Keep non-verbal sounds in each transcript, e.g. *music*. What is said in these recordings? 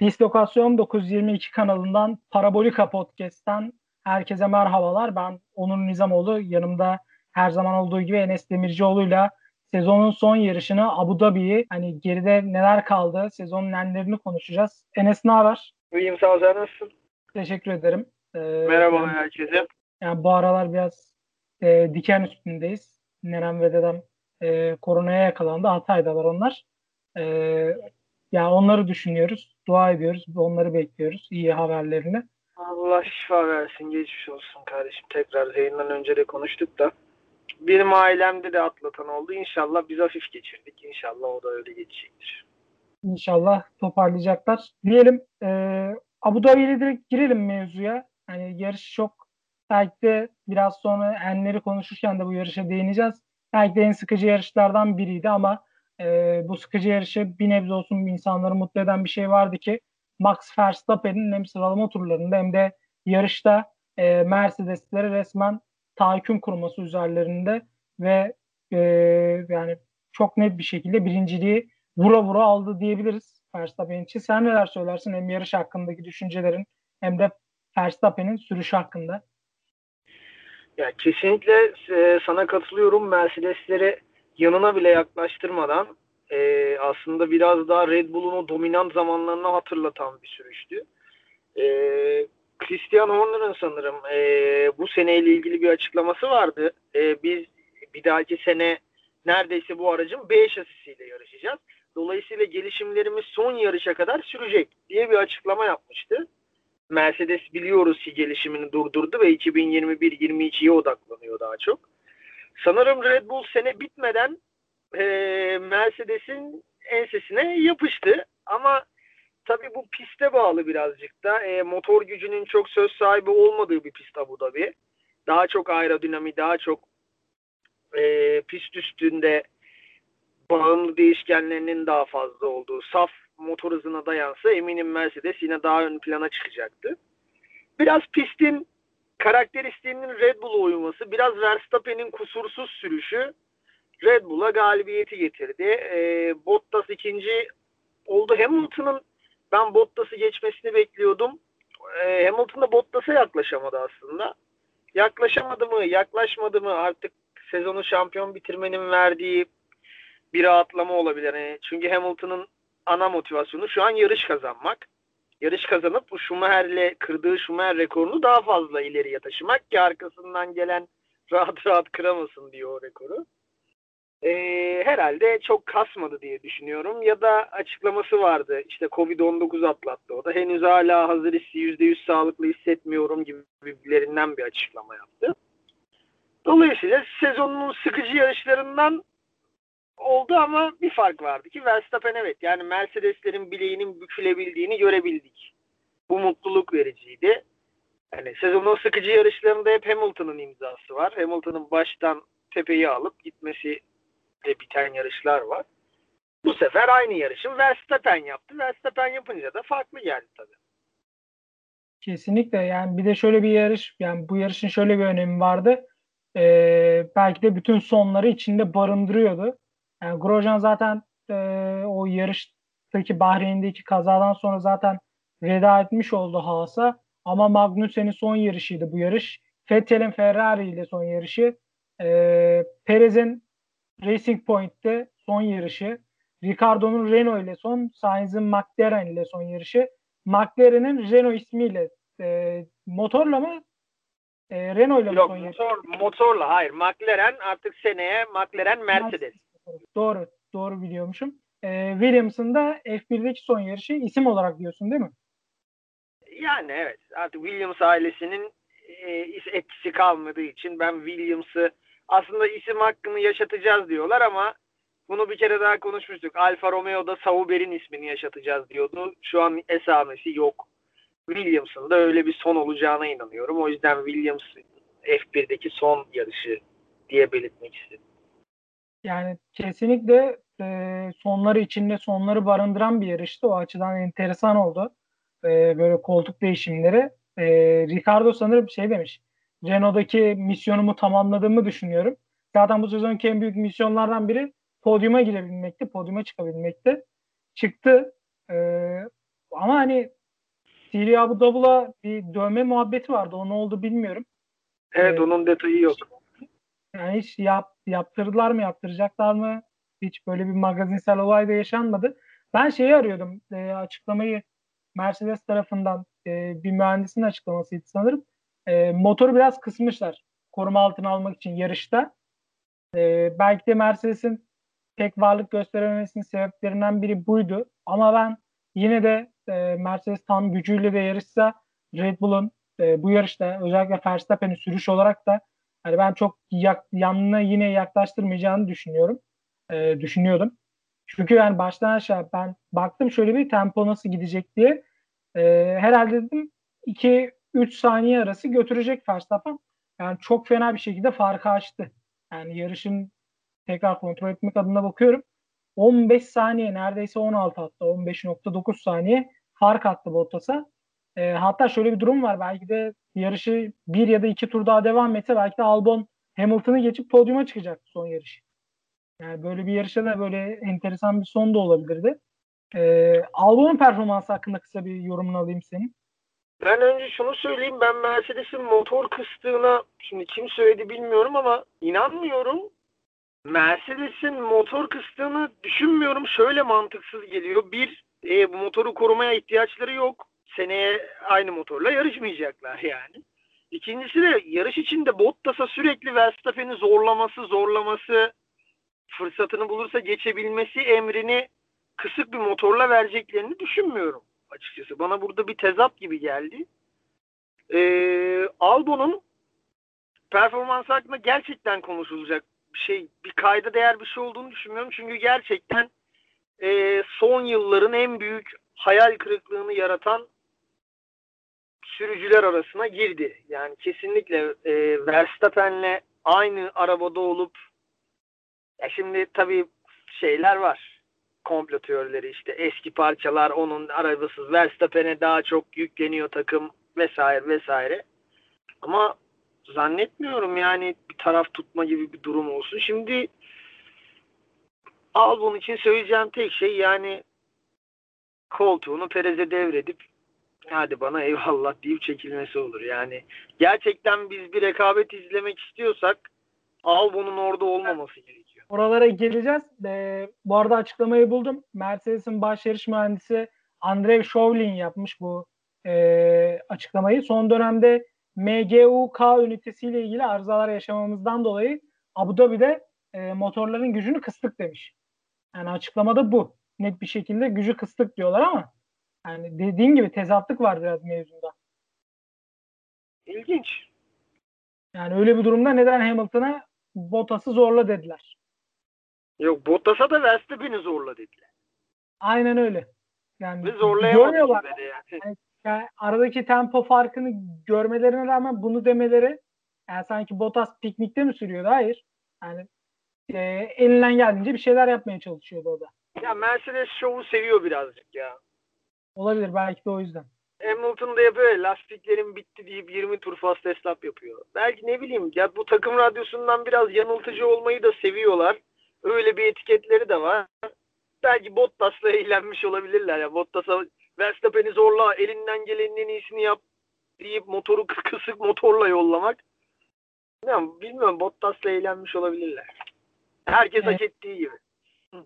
Dislokasyon 922 kanalından Parabolika Podcast'ten herkese merhabalar. Ben Onur Nizamoğlu. Yanımda her zaman olduğu gibi Enes Demircioğlu'yla sezonun son yarışını Abu Dhabi'yi hani geride neler kaldı, sezonun enlerini konuşacağız. Enes ne haber? İyiyim sağ ol. Nasılsın? Teşekkür ederim. Ee, Merhaba yani, herkese. Yani bu aralar biraz e, diken üstündeyiz. Nenem ve dedem e, koronaya yakalandı. Hatay'dalar onlar. E, yani onları düşünüyoruz. Dua ediyoruz. Onları bekliyoruz. iyi haberlerini. Allah şifa versin. Geçmiş olsun kardeşim. Tekrar yayından önce de konuştuk da. Benim ailemde de atlatan oldu. İnşallah biz hafif geçirdik. İnşallah o da öyle geçecektir. İnşallah toparlayacaklar. Diyelim e, Abu Dhabi ile direkt girelim mevzuya. Hani yarış çok belki de biraz sonra enleri konuşurken de bu yarışa değineceğiz. Belki de en sıkıcı yarışlardan biriydi ama e, bu sıkıcı yarışı bir nebze olsun insanları mutlu eden bir şey vardı ki Max Verstappen'in hem sıralama turlarında hem de yarışta e, Mercedes'lere resmen tahakküm kurması üzerlerinde ve e, yani çok net bir şekilde birinciliği vura vura aldı diyebiliriz Verstappen için. Sen neler söylersin hem yarış hakkındaki düşüncelerin hem de Verstappen'in sürüşü hakkında? Ya kesinlikle e, sana katılıyorum. Mercedes'leri yanına bile yaklaştırmadan e, aslında biraz daha Red Bull'un o dominant zamanlarını hatırlatan bir sürüştü. E, Christian Horner'ın sanırım e, bu seneyle ilgili bir açıklaması vardı. E, biz bir dahaki sene neredeyse bu aracın B şasisiyle yarışacağız. Dolayısıyla gelişimlerimiz son yarışa kadar sürecek diye bir açıklama yapmıştı. Mercedes biliyoruz ki gelişimini durdurdu ve 2021-22'ye odaklanıyor daha çok. Sanırım Red Bull sene bitmeden e, Mercedes'in ensesine yapıştı. Ama tabii bu piste bağlı birazcık da. E, motor gücünün çok söz sahibi olmadığı bir pist Abu Dhabi. Daha çok aerodinami, daha çok e, pist üstünde bağımlı değişkenlerinin daha fazla olduğu, saf motor hızına dayansa eminim Mercedes yine daha ön plana çıkacaktı. Biraz pistin karakteristiğinin Red Bull'a uyması, biraz Verstappen'in kusursuz sürüşü Red Bull'a galibiyeti getirdi. E, Bottas ikinci oldu. Hamilton'ın ben Bottas'ı geçmesini bekliyordum. E, Hamilton da Bottas'a yaklaşamadı aslında. Yaklaşamadı mı, yaklaşmadı mı artık sezonu şampiyon bitirmenin verdiği bir rahatlama olabilir. Yani çünkü Hamilton'ın ana motivasyonu şu an yarış kazanmak. Yarış kazanıp bu Schumacher'le kırdığı Schumacher rekorunu daha fazla ileriye taşımak ki arkasından gelen *laughs* rahat rahat kıramasın diyor o rekoru e, herhalde çok kasmadı diye düşünüyorum. Ya da açıklaması vardı. İşte Covid-19 atlattı o da. Henüz hala hazır hissi %100 sağlıklı hissetmiyorum gibi birbirlerinden bir açıklama yaptı. Dolayısıyla sezonun sıkıcı yarışlarından oldu ama bir fark vardı ki Verstappen evet yani Mercedeslerin bileğinin bükülebildiğini görebildik. Bu mutluluk vericiydi. Yani sezonun sıkıcı yarışlarında hep Hamilton'ın imzası var. Hamilton'ın baştan tepeyi alıp gitmesi de biten yarışlar var. Bu sefer aynı yarışın Verstappen yaptı. Verstappen yapınca da farklı geldi tabii. Kesinlikle yani bir de şöyle bir yarış yani bu yarışın şöyle bir önemi vardı. Ee, belki de bütün sonları içinde barındırıyordu. Yani Grosjean zaten e, o yarıştaki Bahreyn'deki kazadan sonra zaten veda etmiş oldu Haas'a. Ama Magnussen'in son yarışıydı bu yarış. Vettel'in Ferrari ile son yarışı. E, Perez'in Racing Point'te son yarışı. Ricardo'nun Renault ile son, Sainz'in McLaren ile son yarışı. McLaren'in Renault ismiyle e, motorla mı? E, Renault ile Yok, son motor, yarışı? motorla hayır. McLaren artık seneye McLaren Mercedes. Doğru, doğru biliyormuşum. E, Williams'ın da F1'deki son yarışı isim olarak diyorsun değil mi? Yani evet. Artık Williams ailesinin e, etkisi kalmadığı için ben Williams'ı aslında isim hakkını yaşatacağız diyorlar ama bunu bir kere daha konuşmuştuk. Alfa Romeo'da Sauber'in ismini yaşatacağız diyordu. Şu an esamesi yok. Williams'ın da öyle bir son olacağına inanıyorum. O yüzden Williams F1'deki son yarışı diye belirtmek istedim. Yani kesinlikle e, sonları içinde sonları barındıran bir yarıştı. O açıdan enteresan oldu. E, böyle koltuk değişimleri. E, Ricardo sanırım şey demiş. Renault'daki misyonumu tamamladığımı düşünüyorum. Zaten bu sezonki en büyük misyonlardan biri podyuma girebilmekti, podyuma çıkabilmekti. Çıktı. Ee, Ama hani Siri Abu Davul'a bir dövme muhabbeti vardı. O ne oldu bilmiyorum. Evet ee, onun detayı yok. Yani hiç yap, yaptırdılar mı yaptıracaklar mı? Hiç böyle bir magazinsel olay da yaşanmadı. Ben şeyi arıyordum. E, açıklamayı Mercedes tarafından e, bir mühendisin açıklamasıydı sanırım. E, motoru biraz kısmışlar. Koruma altına almak için yarışta. E, belki de Mercedes'in tek varlık gösterememesinin sebeplerinden biri buydu. Ama ben yine de e, Mercedes tam gücüyle de yarışsa Red Bull'un e, bu yarışta özellikle Verstappen'i sürüş olarak da hani ben çok yak, yanına yine yaklaştırmayacağını düşünüyorum. E, düşünüyordum. Çünkü yani baştan aşağı ben baktım şöyle bir tempo nasıl gidecek diye. E, herhalde dedim 2-3 saniye arası götürecek Verstappen. Yani çok fena bir şekilde farkı açtı. Yani yarışın tekrar kontrol etmek adına bakıyorum. 15 saniye neredeyse 16 hatta 15.9 saniye fark attı Bottas'a. E, hatta şöyle bir durum var. Belki de yarışı bir ya da iki tur daha devam etse belki de Albon Hamilton'ı geçip podyuma çıkacak son yarış. Yani böyle bir yarışa da böyle enteresan bir son da olabilirdi. E, Albon'un performansı hakkında kısa bir yorumunu alayım senin. Ben önce şunu söyleyeyim. Ben Mercedes'in motor kıstığına şimdi kim söyledi bilmiyorum ama inanmıyorum. Mercedes'in motor kıstığını düşünmüyorum. Şöyle mantıksız geliyor. Bir, e, bu motoru korumaya ihtiyaçları yok. Seneye aynı motorla yarışmayacaklar yani. İkincisi de yarış içinde Bottas'a sürekli Verstappen'i zorlaması, zorlaması, fırsatını bulursa geçebilmesi emrini kısık bir motorla vereceklerini düşünmüyorum açıkçası. Bana burada bir tezat gibi geldi. Ee, Albon'un performansı hakkında gerçekten konuşulacak bir şey, bir kayda değer bir şey olduğunu düşünmüyorum. Çünkü gerçekten e, son yılların en büyük hayal kırıklığını yaratan sürücüler arasına girdi. Yani kesinlikle e, Verstappen'le aynı arabada olup ya şimdi tabii şeyler var. Komplo teorileri işte eski parçalar onun arabasız Verstappen'e daha çok yükleniyor takım vesaire vesaire. Ama zannetmiyorum yani bir taraf tutma gibi bir durum olsun. Şimdi Albon için söyleyeceğim tek şey yani koltuğunu Perez'e devredip hadi bana eyvallah deyip çekilmesi olur. Yani gerçekten biz bir rekabet izlemek istiyorsak Albon'un orada olmaması gerekiyor. Oralara geleceğiz. Ee, bu arada açıklamayı buldum. Mercedes'in baş yarış mühendisi Andrei Shovlin yapmış bu e, açıklamayı. Son dönemde MGUK ünitesiyle ilgili arızalar yaşamamızdan dolayı Abu Dhabi'de e, motorların gücünü kıstık demiş. Yani açıklamada bu. Net bir şekilde gücü kıstık diyorlar ama yani dediğin gibi tezatlık var biraz mevzunda. İlginç. Yani öyle bir durumda neden Hamilton'a Bottas'ı zorla dediler. Yok Bottas'a da Verstappen'i zorla dediler. Aynen öyle. Yani Ve zorlayamadılar. Yani. yani *laughs* yani aradaki tempo farkını görmelerine rağmen bunu demeleri yani sanki Bottas piknikte mi sürüyordu? Hayır. Yani e, elinden geldiğince bir şeyler yapmaya çalışıyordu o da. Ya Mercedes şovu seviyor birazcık ya. Olabilir belki de o yüzden. Hamilton da yapıyor lastiklerim bitti deyip 20 tur fast stop yapıyor. Belki ne bileyim ya bu takım radyosundan biraz yanıltıcı olmayı da seviyorlar. Öyle bir etiketleri de var. Belki Bottas'la eğlenmiş olabilirler ya. Bottas'a Verstappen'i zorla elinden gelenin en iyisini yap deyip motoru kısık motorla yollamak. Bilmiyorum, bilmiyorum Bottas'la eğlenmiş olabilirler. Herkes evet. hak ettiği gibi.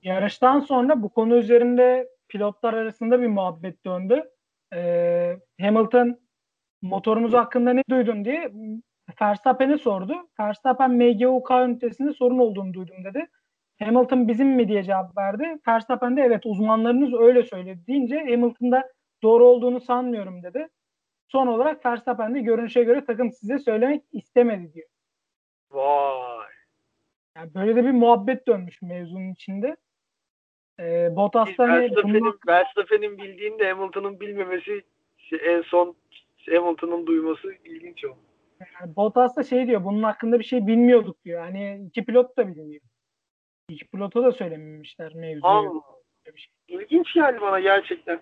Yarıştan sonra bu konu üzerinde pilotlar arasında bir muhabbet döndü. Ee, Hamilton motorumuz hakkında ne duydun diye Verstappen'e sordu. Verstappen MGUK ünitesinde sorun olduğunu duydum dedi. Hamilton bizim mi diye cevap verdi. Verstappen de evet uzmanlarınız öyle söyledi deyince Hamilton da doğru olduğunu sanmıyorum dedi. Son olarak Verstappen de görünüşe göre takım size söylemek istemedi diyor. Vay. Yani böyle de bir muhabbet dönmüş mevzunun içinde. Ee, Bottas'ta ne? Verstappen'in, Verstappen'in bildiğini Hamilton'ın bilmemesi şey, en son Hamilton'ın duyması ilginç oldu. Yani Bottas da şey diyor bunun hakkında bir şey bilmiyorduk diyor. Hani iki pilot da bilmiyor. İki pilota da söylememişler mevzuyu. Şey. İlginç yani bana gerçekten.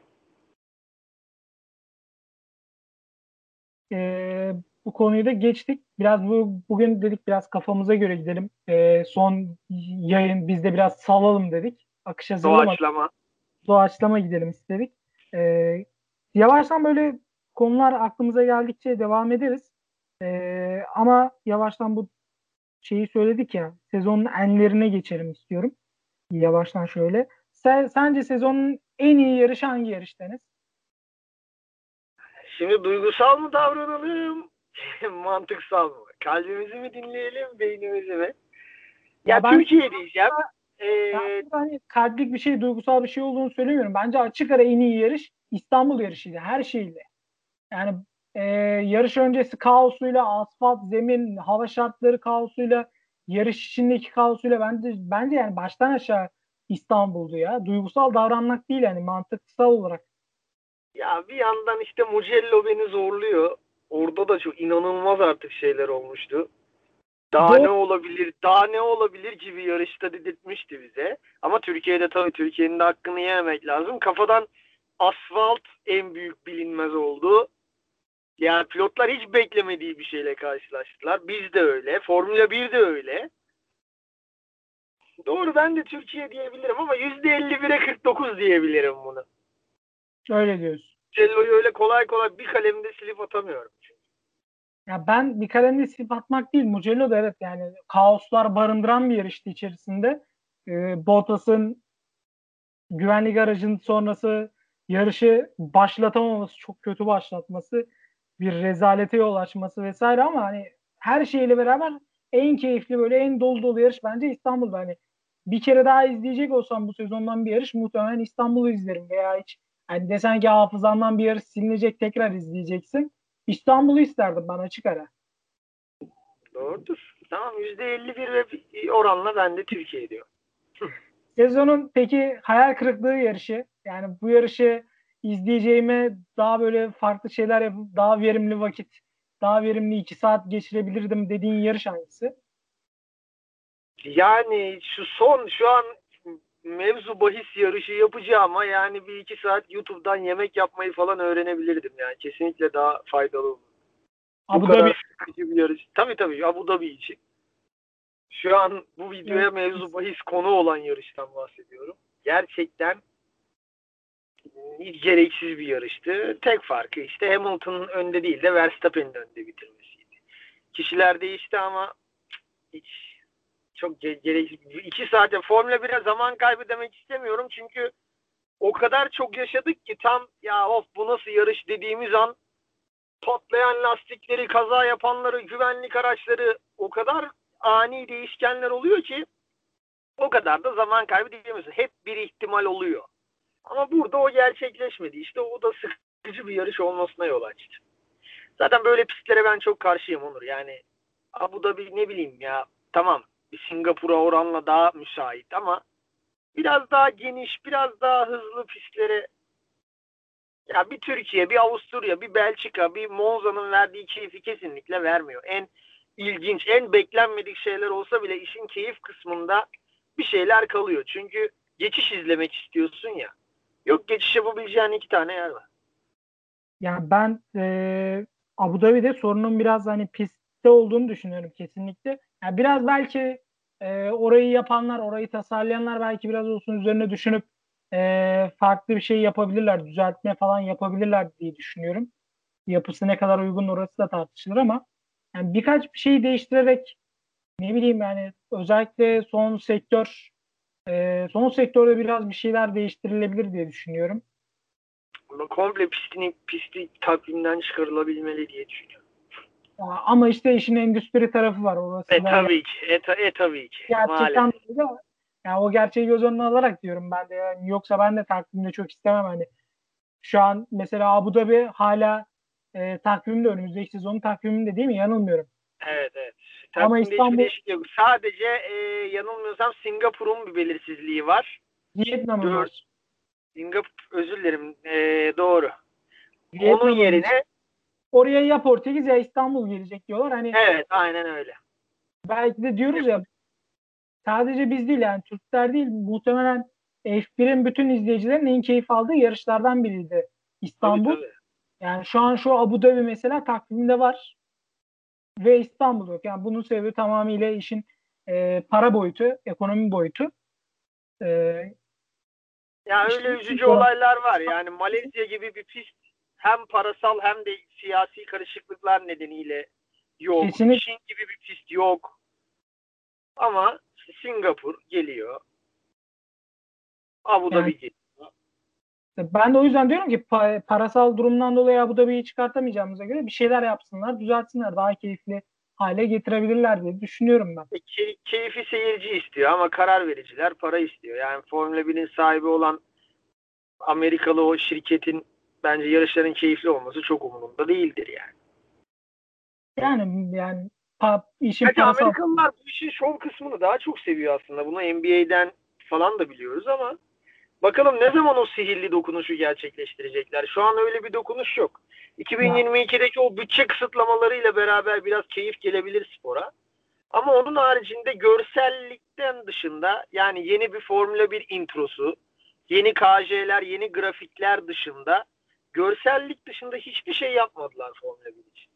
Ee, bu konuyu da geçtik. Biraz bu bugün dedik biraz kafamıza göre gidelim. Ee, son yayın biz de biraz salalım dedik. Akışa Doğaçlama. Doğaçlama gidelim istedik. Ee, yavaştan böyle konular aklımıza geldikçe devam ederiz. Ee, ama yavaştan bu şeyi söyledik ya sezonun enlerine geçelim istiyorum. Yavaştan şöyle. Sen, sence sezonun en iyi yarışı hangi yarış Deniz? Şimdi duygusal mı davranalım? *laughs* Mantıksal mı? Kalbimizi mi dinleyelim, beynimizi mi? Ya, ya Türkiye diyeceğim. Ee, hani kalplik bir şey, duygusal bir şey olduğunu söylemiyorum. Bence açık ara en iyi yarış İstanbul yarışıydı her şeyle. Yani e, yarış öncesi kaosuyla, asfalt, zemin, hava şartları kaosuyla, yarış içindeki kaosuyla bence bence yani baştan aşağı İstanbul'du ya. Duygusal davranmak değil yani mantıksal olarak. Ya bir yandan işte Mugello beni zorluyor. Orada da çok inanılmaz artık şeyler olmuştu. Daha ne olabilir, daha ne olabilir gibi yarışta dedirtmişti bize. Ama Türkiye'de tabii Türkiye'nin de hakkını yememek lazım. Kafadan asfalt en büyük bilinmez oldu. Yani pilotlar hiç beklemediği bir şeyle karşılaştılar. Biz de öyle. Formula 1 de öyle. Doğru ben de Türkiye diyebilirim ama %51'e 49 diyebilirim bunu. Öyle diyorsun. Cello'yu öyle kolay kolay bir kalemde silip atamıyorum. Ya ben bir kalemde silip atmak değil. Mugello da evet yani kaoslar barındıran bir yarıştı içerisinde. Ee, Bottas'ın güvenlik aracının sonrası yarışı başlatamaması, çok kötü başlatması, bir rezalete yol açması vesaire ama hani her şeyle beraber en keyifli böyle en dolu dolu yarış bence İstanbul'da. Hani bir kere daha izleyecek olsam bu sezondan bir yarış muhtemelen İstanbul'u izlerim veya hiç hani desen ki hafızandan bir yarış silinecek tekrar izleyeceksin. İstanbul'u isterdim ben açık ara. Doğrudur. Tamam %51 ve oranla ben de Türkiye diyor. Sezonun peki hayal kırıklığı yarışı yani bu yarışı izleyeceğime daha böyle farklı şeyler yapıp daha verimli vakit, daha verimli iki saat geçirebilirdim dediğin yarış hangisi? Yani şu son şu an mevzu bahis yarışı yapacağıma yani bir iki saat YouTube'dan yemek yapmayı falan öğrenebilirdim yani. Kesinlikle daha faydalı olur. Abu Bu Dhabi. bir yarış. Tabii tabii Abu Dhabi için. Şu an bu videoya mevzu bahis konu olan yarıştan bahsediyorum. Gerçekten hiç gereksiz bir yarıştı. Tek farkı işte Hamilton'ın önde değil de Verstappen'in önde bitirmesiydi. Kişiler değişti ama hiç çok gereksiz. iki saate Formula 1'e zaman kaybı demek istemiyorum çünkü o kadar çok yaşadık ki tam ya of bu nasıl yarış dediğimiz an patlayan lastikleri, kaza yapanları, güvenlik araçları o kadar ani değişkenler oluyor ki o kadar da zaman kaybı diyemiyorsun. Hep bir ihtimal oluyor. Ama burada o gerçekleşmedi. İşte o da sıkıcı bir yarış olmasına yol açtı. Zaten böyle pistlere ben çok karşıyım Onur. Yani Abu Dhabi ne bileyim ya tamam Singapur'a oranla daha müsait ama biraz daha geniş, biraz daha hızlı pistlere ya bir Türkiye, bir Avusturya, bir Belçika, bir Monza'nın verdiği keyfi kesinlikle vermiyor. En ilginç, en beklenmedik şeyler olsa bile işin keyif kısmında bir şeyler kalıyor. Çünkü geçiş izlemek istiyorsun ya. Yok geçiş yapabileceğin iki tane yer var. Yani ben e, Abu Dhabi'de sorunun biraz hani pistte olduğunu düşünüyorum kesinlikle. Yani biraz belki e, orayı yapanlar, orayı tasarlayanlar belki biraz olsun üzerine düşünüp e, farklı bir şey yapabilirler, düzeltme falan yapabilirler diye düşünüyorum. Yapısı ne kadar uygun orası da tartışılır ama yani birkaç bir şeyi değiştirerek ne bileyim yani özellikle son sektör e, son sektörde biraz bir şeyler değiştirilebilir diye düşünüyorum. Komple pistini, pisti takvimden çıkarılabilmeli diye düşünüyorum. Ama işte işin endüstri tarafı var. Orası e tabii ki. E, ta, e tabii ki. Gerçekten de yani o gerçeği göz önüne alarak diyorum ben de. Yani yoksa ben de takvimde çok istemem hani. Şu an mesela Abu Dhabi hala e, takvimde önümüzdeki sezonun takviminde değil mi? Yanılmıyorum. Evet evet. Takvimde Ama İstanbul... yok. Sadece e, yanılmıyorsam Singapur'un bir belirsizliği var. Vietnam'ın var. Singapur özür dilerim. E, doğru. Onun yerine oraya ya Portekiz ya İstanbul gelecek diyorlar. Hani Evet aynen öyle. Belki de diyoruz ya sadece biz değil yani Türkler değil muhtemelen F1'in bütün izleyicilerin en keyif aldığı yarışlardan biriydi İstanbul. Tabii, tabii. Yani şu an şu Abu Dhabi mesela takvimde var ve İstanbul yok. Yani bunun sebebi tamamıyla işin e, para boyutu, ekonomi boyutu. E, Ya öyle üzücü olaylar var. Yani Malezya gibi bir pist hem parasal hem de siyasi karışıklıklar nedeniyle yok. Kesinlikle. Çin gibi bir pist yok. Ama Singapur geliyor. Abu Dhabi Yani- geliyor. Ben de o yüzden diyorum ki pa- parasal durumdan dolayı Abu Dhabi'yi çıkartamayacağımıza göre bir şeyler yapsınlar, düzeltsinler, daha keyifli hale getirebilirler diye düşünüyorum ben. E, key- keyfi seyirci istiyor ama karar vericiler para istiyor. Yani Formula 1'in sahibi olan Amerikalı o şirketin bence yarışların keyifli olması çok umurunda değildir yani. Yani yani pa- işin Bence parasal Amerikalılar bu işin şov kısmını daha çok seviyor aslında. Bunu NBA'den falan da biliyoruz ama bakalım ne zaman o sihirli dokunuşu gerçekleştirecekler. Şu an öyle bir dokunuş yok. 2022'deki o bütçe kısıtlamalarıyla beraber biraz keyif gelebilir spora. Ama onun haricinde görsellikten dışında yani yeni bir Formula 1 introsu, yeni KJ'ler, yeni grafikler dışında görsellik dışında hiçbir şey yapmadılar Formula 1 için.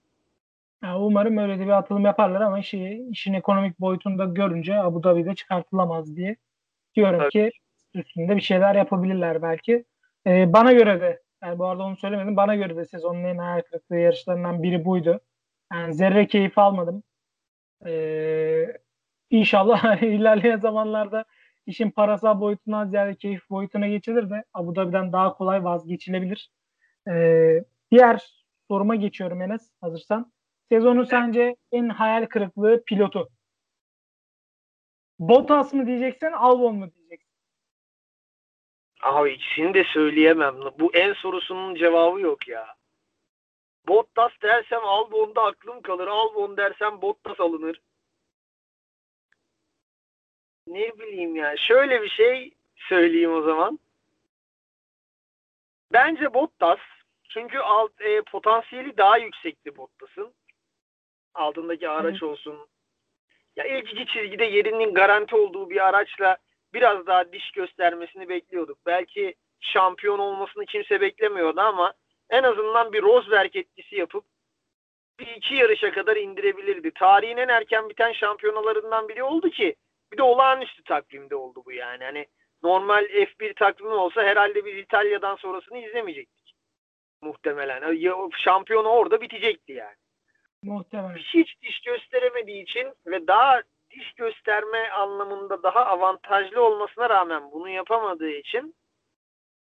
Yani umarım öyle de bir atılım yaparlar ama işi, işin ekonomik boyutunu da görünce Abu Dhabi'de çıkartılamaz diye diyorum Tabii. ki üstünde bir şeyler yapabilirler belki. Ee, bana göre de yani bu arada onu söylemedim. Bana göre de sezonun en hayal kırıklığı yarışlarından biri buydu. Yani zerre keyif almadım. Ee, inşallah *laughs* ilerleyen zamanlarda işin parasal boyutundan ziyade keyif boyutuna geçilir de Abu Dhabi'den daha kolay vazgeçilebilir. Ee, diğer soruma geçiyorum Enes hazırsan. Sezonun sence en hayal kırıklığı pilotu? Bottas mı diyeceksin, Albon mu? Abi ikisini de söyleyemem. Bu en sorusunun cevabı yok ya. Bottas dersem Albon'da aklım kalır. Albon dersem Bottas alınır. Ne bileyim ya. Şöyle bir şey söyleyeyim o zaman. Bence Bottas çünkü alt, e, potansiyeli daha yüksekti Bottas'ın. Altındaki araç olsun. Ya ilk iki çizgide yerinin garanti olduğu bir araçla biraz daha diş göstermesini bekliyorduk. Belki şampiyon olmasını kimse beklemiyordu ama en azından bir Rosberg etkisi yapıp bir iki yarışa kadar indirebilirdi. Tarihin en erken biten şampiyonalarından biri oldu ki bir de olağanüstü takvimde oldu bu yani. Hani normal F1 takvimi olsa herhalde biz İtalya'dan sonrasını izlemeyecektik. Muhtemelen. Şampiyonu orada bitecekti yani Muhtemelen. hiç diş gösteremediği için ve daha diş gösterme anlamında daha avantajlı olmasına rağmen bunu yapamadığı için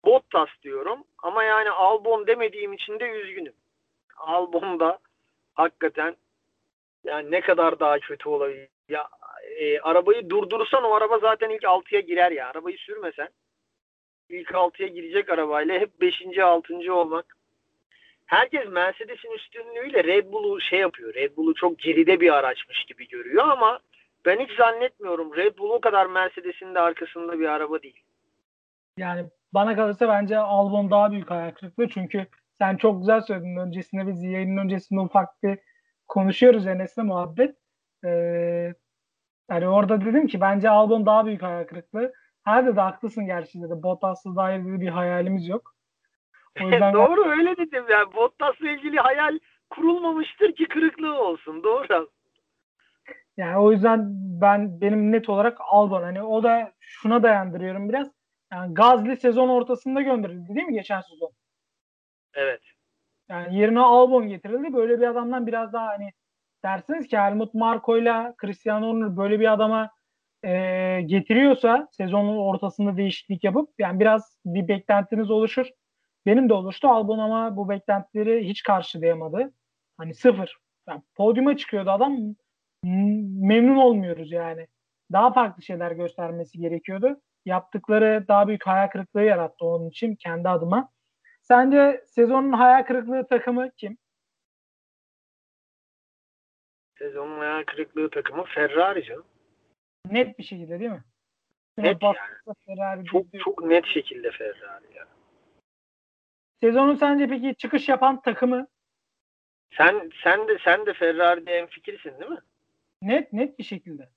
Bottas diyorum. Ama yani Albon demediğim için de üzgünüm. Albon da hakikaten yani ne kadar daha kötü olabilir. Ya e, arabayı durdursan o araba zaten ilk 6'ya girer ya. Arabayı sürmesen ilk 6'ya girecek arabayla hep 5. 6. olmak herkes Mercedes'in üstünlüğüyle Red Bull'u şey yapıyor. Red Bull'u çok geride bir araçmış gibi görüyor ama ben hiç zannetmiyorum. Red Bull o kadar Mercedes'in de arkasında bir araba değil. Yani bana kalırsa bence Albon daha büyük hayal kırıklığı çünkü sen çok güzel söyledin öncesinde biz yayının öncesinde ufak bir konuşuyoruz Enes'le muhabbet. Ee, yani orada dedim ki bence Albon daha büyük hayal kırıklığı. Her de haklısın gerçi dedi. Bottas'la dair dedi bir hayalimiz yok. O *laughs* yüzden Doğru öyle dedim yani. Bottas'la ilgili hayal kurulmamıştır ki kırıklığı olsun. Doğru. Yani o yüzden ben benim net olarak Albon hani o da şuna dayandırıyorum biraz. Yani Gazli sezon ortasında gönderildi değil mi geçen sezon? Evet. Yani yerine Albon getirildi. Böyle bir adamdan biraz daha hani dersiniz ki Helmut Marko'yla Cristiano Horner böyle bir adama e, getiriyorsa sezonun ortasında değişiklik yapıp yani biraz bir beklentiniz oluşur. Benim de oluştu. Albon ama bu beklentileri hiç karşılayamadı. Hani sıfır. Yani podyuma çıkıyordu adam. Memnun olmuyoruz yani. Daha farklı şeyler göstermesi gerekiyordu. Yaptıkları daha büyük hayal kırıklığı yarattı onun için kendi adıma. Sence sezonun hayal kırıklığı takımı kim? Sezonun hayal kırıklığı takımı Ferrari canım. Net bir şekilde değil mi? Net yani. Ferrari Çok değil. çok net şekilde Ferrari ya. Sezonun sence peki çıkış yapan takımı Sen sen de sen de Ferrari'de en fikirsin değil mi? Net net bir şekilde.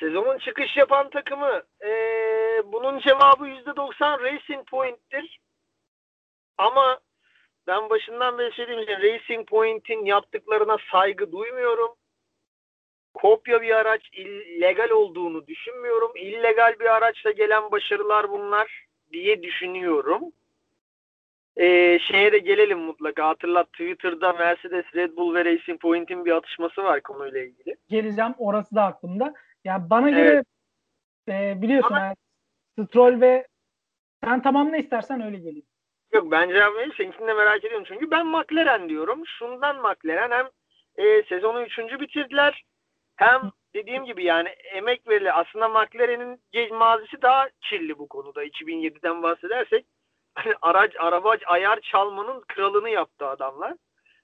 Sezonun çıkış yapan takımı eee, bunun cevabı %90 Racing Point'tir. Ama ben başından beri söylediğim gibi Racing Point'in yaptıklarına saygı duymuyorum. kopya bir araç illegal olduğunu düşünmüyorum. İllegal bir araçla gelen başarılar bunlar diye düşünüyorum. Ee, şeye de gelelim mutlaka. Hatırlat Twitter'da Mercedes, Red Bull ve Racing Point'in bir atışması var konuyla ilgili. Geleceğim. Orası da aklımda. Ya yani bana evet. göre e, biliyorsun Ama, yani, Stroll ve sen tamamla istersen öyle geleyim. Yok ben cevap vereyim. Seninkini de merak ediyorum. Çünkü ben McLaren diyorum. Şundan McLaren hem e, sezonu üçüncü bitirdiler. Hem dediğim gibi yani emek verili. Aslında McLaren'in mazisi daha kirli bu konuda. 2007'den bahsedersek hani araç, araba ayar çalmanın kralını yaptı adamlar.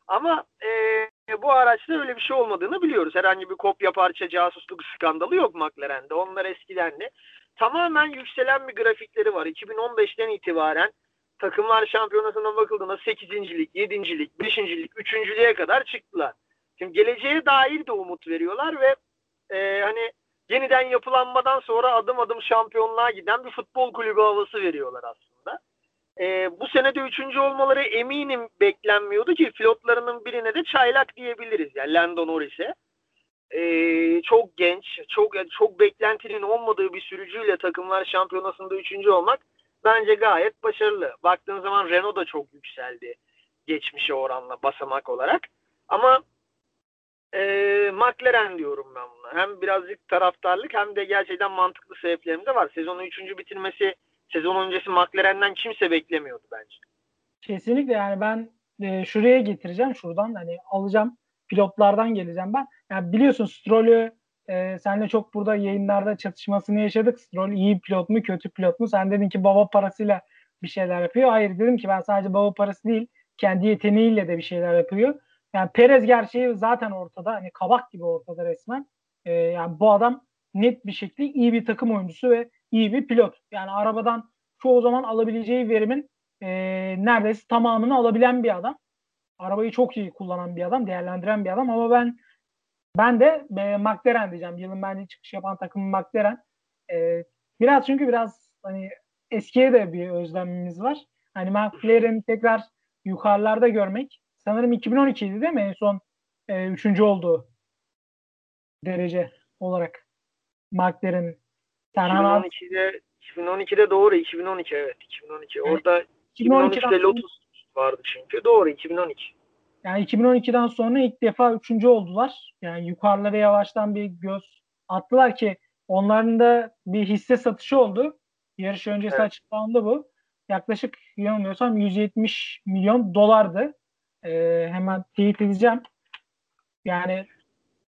Ama e, bu araçta öyle bir şey olmadığını biliyoruz. Herhangi bir kopya parça casusluk skandalı yok McLaren'de. Onlar eskiden de. Tamamen yükselen bir grafikleri var. 2015'ten itibaren takımlar şampiyonasına bakıldığında 8.lik, 7.lik, 5.lik, 3.lüğe kadar çıktılar. Şimdi geleceğe dair de umut veriyorlar ve e, hani yeniden yapılanmadan sonra adım adım şampiyonluğa giden bir futbol kulübü havası veriyorlar aslında. E, bu sene de üçüncü olmaları eminim beklenmiyordu ki pilotlarının birine de çaylak diyebiliriz. Yani Lando Norris'e. E, çok genç, çok çok beklentinin olmadığı bir sürücüyle takımlar şampiyonasında üçüncü olmak bence gayet başarılı. Baktığın zaman Renault da çok yükseldi geçmişe oranla basamak olarak. Ama e, McLaren diyorum ben buna. Hem birazcık taraftarlık hem de gerçekten mantıklı sebeplerim de var. Sezonu üçüncü bitirmesi sezon öncesi McLaren'den kimse beklemiyordu bence. Kesinlikle yani ben e, şuraya getireceğim şuradan hani alacağım pilotlardan geleceğim ben. Yani biliyorsun Stroll'ü e, senle çok burada yayınlarda çatışmasını yaşadık. Stroll iyi pilot mu kötü pilot mu? Sen dedin ki baba parasıyla bir şeyler yapıyor. Hayır dedim ki ben sadece baba parası değil kendi yeteneğiyle de bir şeyler yapıyor. Yani Perez gerçeği zaten ortada. Hani kabak gibi ortada resmen. E, yani bu adam net bir şekilde iyi bir takım oyuncusu ve iyi bir pilot. Yani arabadan çoğu zaman alabileceği verimin e, neredeyse tamamını alabilen bir adam. Arabayı çok iyi kullanan bir adam, değerlendiren bir adam ama ben ben de e, McLaren diyeceğim. Yılın bence çıkış yapan takım McLaren. E, biraz çünkü biraz hani eskiye de bir özlemimiz var. Hani McLaren'i tekrar yukarılarda görmek sanırım 2012 idi değil mi en son e, üçüncü olduğu derece olarak McLaren'in. 2012'de 2012'de doğru 2012 evet 2012. Evet. Orada 2012'de Lotus vardı çünkü. Doğru 2012. Yani 2012'den sonra ilk defa üçüncü oldular. Yani yukarılara yavaştan bir göz attılar ki onların da bir hisse satışı oldu. Yarış öncesi evet. açıklandı bu. Yaklaşık yanılmıyorsam 170 milyon dolardı. Ee, hemen teyit edeceğim. Yani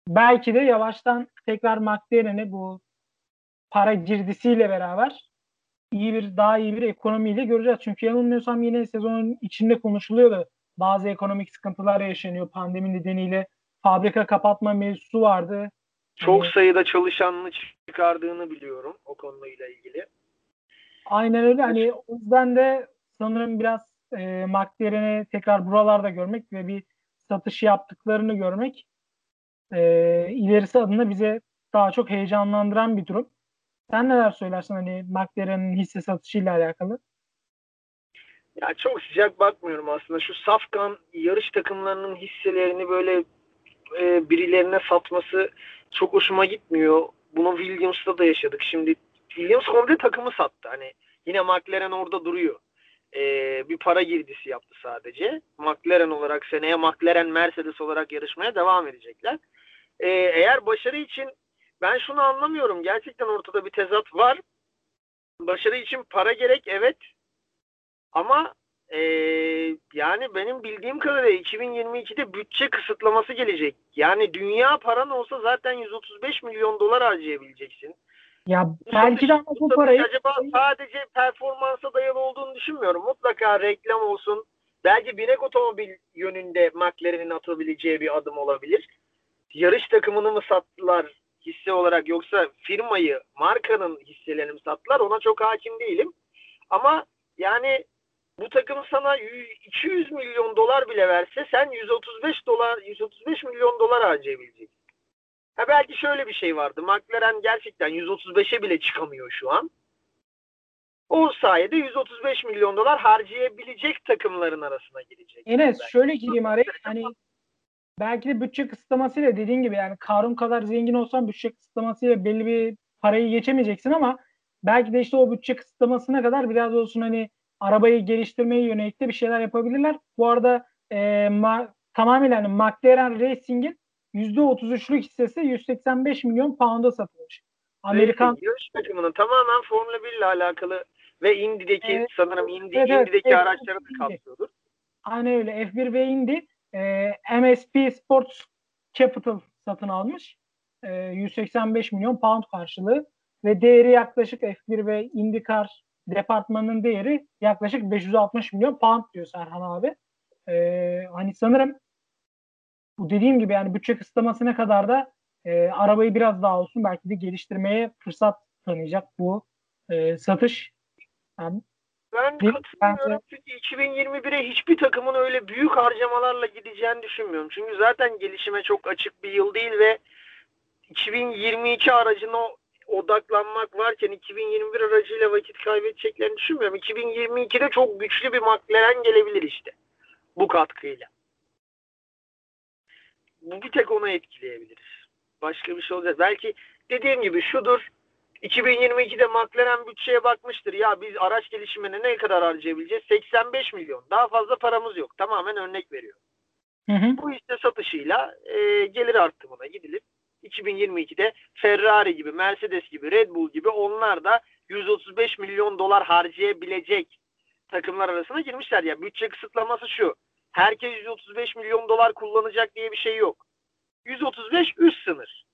belki de yavaştan tekrar McLaren'i bu para girdisiyle beraber iyi bir daha iyi bir ekonomiyle göreceğiz. Çünkü yanılmıyorsam yine sezonun içinde konuşuluyordu. Bazı ekonomik sıkıntılar yaşanıyor pandemi nedeniyle. Fabrika kapatma mevzusu vardı. Çok ee, sayıda çalışanını çıkardığını biliyorum o konuyla ilgili. Aynen öyle. Hani o yüzden de sanırım biraz e, McLaren'i tekrar buralarda görmek ve bir satış yaptıklarını görmek e, ilerisi adına bize daha çok heyecanlandıran bir durum. Sen neler söylersin hani McLaren'in hisse satışıyla alakalı? Ya çok sıcak bakmıyorum aslında. Şu Safkan yarış takımlarının hisselerini böyle e, birilerine satması çok hoşuma gitmiyor. Bunu Williams'ta da yaşadık. Şimdi Williams komple takımı sattı. Hani yine McLaren orada duruyor. E, bir para girdisi yaptı sadece. McLaren olarak seneye McLaren Mercedes olarak yarışmaya devam edecekler. E, eğer başarı için ben şunu anlamıyorum. Gerçekten ortada bir tezat var. Başarı için para gerek evet. Ama ee, yani benim bildiğim kadarıyla 2022'de bütçe kısıtlaması gelecek. Yani dünya paran olsa zaten 135 milyon dolar harcayabileceksin. Ya belki de bu parayı acaba sadece performansa dayalı olduğunu düşünmüyorum. Mutlaka reklam olsun. Belki binek otomobil yönünde McLaren'in atabileceği bir adım olabilir. Yarış takımını mı sattılar? Hisse olarak yoksa firmayı, markanın hisselerini mi sattılar ona çok hakim değilim. Ama yani bu takım sana 200 milyon dolar bile verse sen 135 dolar 135 milyon dolar harcayabileceksin. Ha belki şöyle bir şey vardı. McLaren gerçekten 135'e bile çıkamıyor şu an. O sayede 135 milyon dolar harcayabilecek takımların arasına girecek. Enes şöyle gireyim araya. Hani belki de bütçe kısıtlamasıyla dediğin gibi yani Karun kadar zengin olsan bütçe kısıtlamasıyla belli bir parayı geçemeyeceksin ama belki de işte o bütçe kısıtlamasına kadar biraz olsun hani arabayı geliştirmeye yönelik de bir şeyler yapabilirler. Bu arada e, ma- tamamen yani McLaren Racing'in %33'lük hissesi 185 milyon pound'a satılmış. Amerikan yarış takımının tamamen Formula 1 ile alakalı ve Indy'deki evet. sanırım Indy, evet, Indy'deki evet, araçları da kapsıyordur. Aynen öyle. F1 ve Indy e, MSP Sports Capital satın almış. E, 185 milyon pound karşılığı ve değeri yaklaşık F1 ve IndyCar departmanının değeri yaklaşık 560 milyon pound diyor Serhan abi. E, hani sanırım bu dediğim gibi yani bütçe kısıtlamasına kadar da e, arabayı biraz daha olsun belki de geliştirmeye fırsat tanıyacak bu e, satış. Yani, ben katılmıyorum çünkü 2021'e hiçbir takımın öyle büyük harcamalarla gideceğini düşünmüyorum. Çünkü zaten gelişime çok açık bir yıl değil ve 2022 aracına odaklanmak varken 2021 aracıyla vakit kaybedeceklerini düşünmüyorum. 2022'de çok güçlü bir McLaren gelebilir işte bu katkıyla. Bu bir tek onu etkileyebilir. Başka bir şey olacak. Belki dediğim gibi şudur. 2022'de McLaren bütçeye bakmıştır. Ya biz araç gelişimine ne kadar harcayabileceğiz? 85 milyon. Daha fazla paramız yok. Tamamen örnek veriyor. Hı hı. Bu işte satışıyla e, gelir arttırımına gidilip 2022'de Ferrari gibi, Mercedes gibi, Red Bull gibi onlar da 135 milyon dolar harcayabilecek takımlar arasına girmişler. Ya bütçe kısıtlaması şu. Herkes 135 milyon dolar kullanacak diye bir şey yok. 135 üst sınır.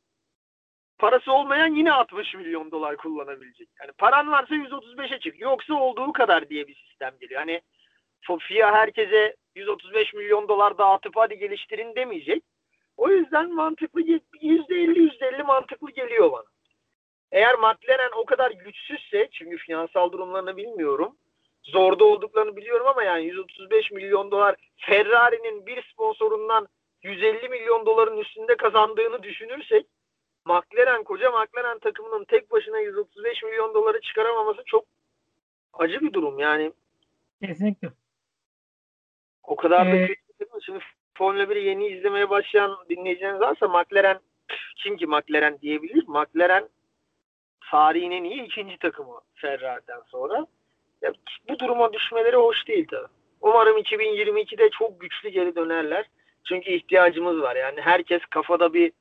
Parası olmayan yine 60 milyon dolar kullanabilecek. Yani paran varsa 135'e çık. Yoksa olduğu kadar diye bir sistem geliyor. Hani FIA herkese 135 milyon dolar dağıtıp hadi geliştirin demeyecek. O yüzden mantıklı %50 %50 mantıklı geliyor bana. Eğer McLaren o kadar güçsüzse çünkü finansal durumlarını bilmiyorum. Zorda olduklarını biliyorum ama yani 135 milyon dolar Ferrari'nin bir sponsorundan 150 milyon doların üstünde kazandığını düşünürsek McLaren koca McLaren takımının tek başına 135 milyon doları çıkaramaması çok acı bir durum yani. Kesinlikle. O kadar ee, da kötü değil mi? Şimdi Formula 1'i yeni izlemeye başlayan dinleyicileriniz varsa McLaren kim ki McLaren diyebilir? McLaren tarihin en iyi ikinci takımı Ferrari'den sonra. Ya, bu duruma düşmeleri hoş değil tabii. Umarım 2022'de çok güçlü geri dönerler. Çünkü ihtiyacımız var. Yani herkes kafada bir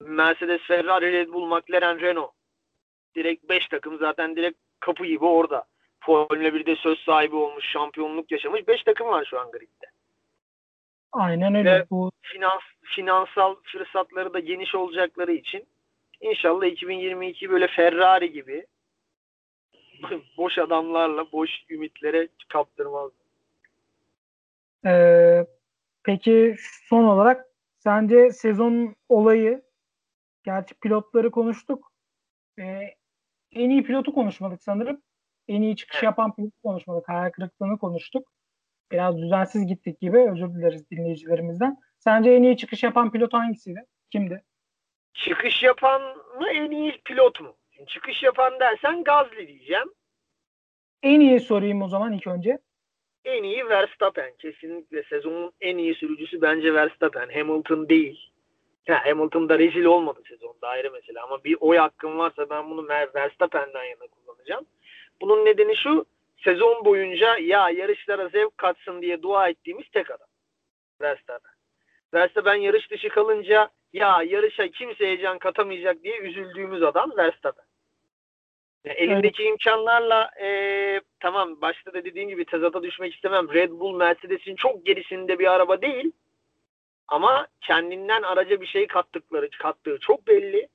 Mercedes, Ferrari, Red Bull, McLaren, Renault. Direkt 5 takım zaten direkt kapı gibi orada. Formula 1'de söz sahibi olmuş, şampiyonluk yaşamış 5 takım var şu an gridde. Aynen öyle. Ve bu finans finansal fırsatları da geniş olacakları için inşallah 2022 böyle Ferrari gibi *laughs* boş adamlarla boş ümitlere kaptırmaz. Ee, peki son olarak sence sezon olayı gerçi pilotları konuştuk. Ee, en iyi pilotu konuşmadık sanırım. En iyi çıkış yapan pilotu konuşmadık. Hayal kırıklığını konuştuk biraz düzensiz gittik gibi. Özür dileriz dinleyicilerimizden. Sence en iyi çıkış yapan pilot hangisiydi? Kimdi? Çıkış yapan mı en iyi pilot mu? çıkış yapan dersen Gazli diyeceğim. En iyi sorayım o zaman ilk önce. En iyi Verstappen. Kesinlikle sezonun en iyi sürücüsü bence Verstappen. Hamilton değil. Ha, Hamilton da rezil olmadı sezonda ayrı mesele ama bir oy hakkım varsa ben bunu Verstappen'den yana kullanacağım. Bunun nedeni şu sezon boyunca ya yarışlara zevk katsın diye dua ettiğimiz tek adam. Verstappen. Verstappen yarış dışı kalınca ya yarışa kimse heyecan katamayacak diye üzüldüğümüz adam Verstappen. Yani elindeki evet. imkanlarla e, tamam başta da dediğim gibi tezata düşmek istemem. Red Bull Mercedes'in çok gerisinde bir araba değil. Ama kendinden araca bir şey kattıkları kattığı çok belli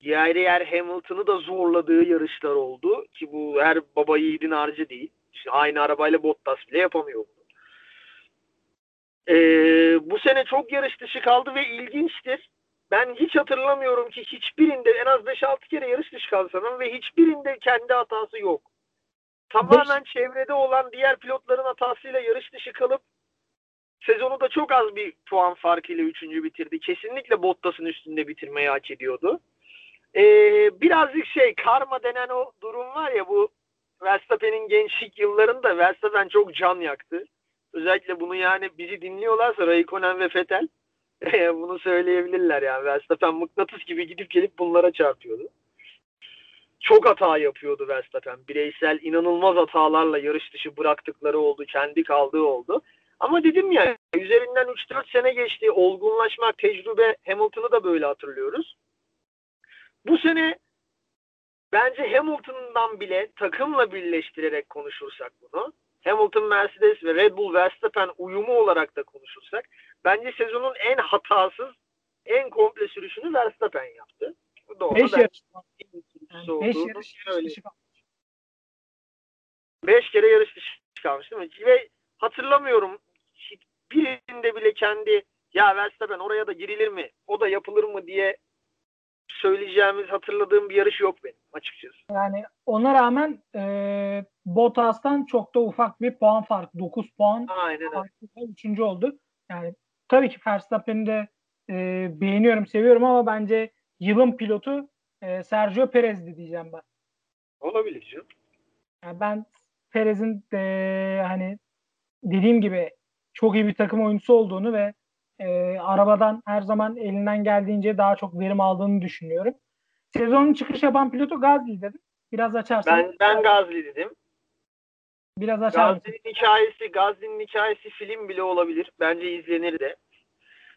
yer yer Hamilton'ı da zorladığı yarışlar oldu. Ki bu her baba yiğidin harcı değil. İşte aynı arabayla Bottas bile yapamıyor bunu. Ee, bu sene çok yarış dışı kaldı ve ilginçtir. Ben hiç hatırlamıyorum ki hiçbirinde en az 5-6 kere yarış dışı kaldı sanırım ve hiçbirinde kendi hatası yok. Tamamen Beş... çevrede olan diğer pilotların hatasıyla yarış dışı kalıp sezonu da çok az bir puan farkıyla üçüncü bitirdi. Kesinlikle Bottas'ın üstünde bitirmeyi hak ediyordu. Ee, birazcık şey karma denen o durum var ya bu Verstappen'in gençlik yıllarında Verstappen çok can yaktı. Özellikle bunu yani bizi dinliyorlarsa Raikkonen ve Vettel *laughs* Bunu söyleyebilirler yani. Verstappen mıknatıs gibi gidip gelip bunlara çarpıyordu. Çok hata yapıyordu Verstappen. Bireysel inanılmaz hatalarla yarış dışı bıraktıkları oldu. Kendi kaldığı oldu. Ama dedim ya üzerinden 3-4 sene geçti. Olgunlaşmak, tecrübe Hamilton'ı da böyle hatırlıyoruz. Bu sene bence Hamilton'dan bile takımla birleştirerek konuşursak bunu Hamilton, Mercedes ve Red Bull Verstappen uyumu olarak da konuşursak bence sezonun en hatasız, en komple sürüşünü Verstappen yaptı. Bu da 5 yarış. Yani 5 yarış, yarış dışı kalmış. 5 kere yarış dışı kalmış değil mi? Ve hatırlamıyorum birinde bile kendi ya Verstappen oraya da girilir mi? O da yapılır mı diye söyleyeceğimiz hatırladığım bir yarış yok benim açıkçası. Yani ona rağmen e, Bottas'tan çok da ufak bir puan farkı. 9 puan. Aynen öyle. Üçüncü oldu. Yani tabii ki Verstappen'i de e, beğeniyorum, seviyorum ama bence yılın pilotu e, Sergio Perez'di diyeceğim ben. Olabilir canım. Yani ben Perez'in e, hani dediğim gibi çok iyi bir takım oyuncusu olduğunu ve e, arabadan her zaman elinden geldiğince daha çok verim aldığını düşünüyorum. Sezonun çıkış yapan pilotu Gazli dedim. Biraz açarsan. Ben, ben Gazli dedim. Biraz açar Gazli'nin hikayesi, Gazli'nin hikayesi film bile olabilir. Bence izlenir de.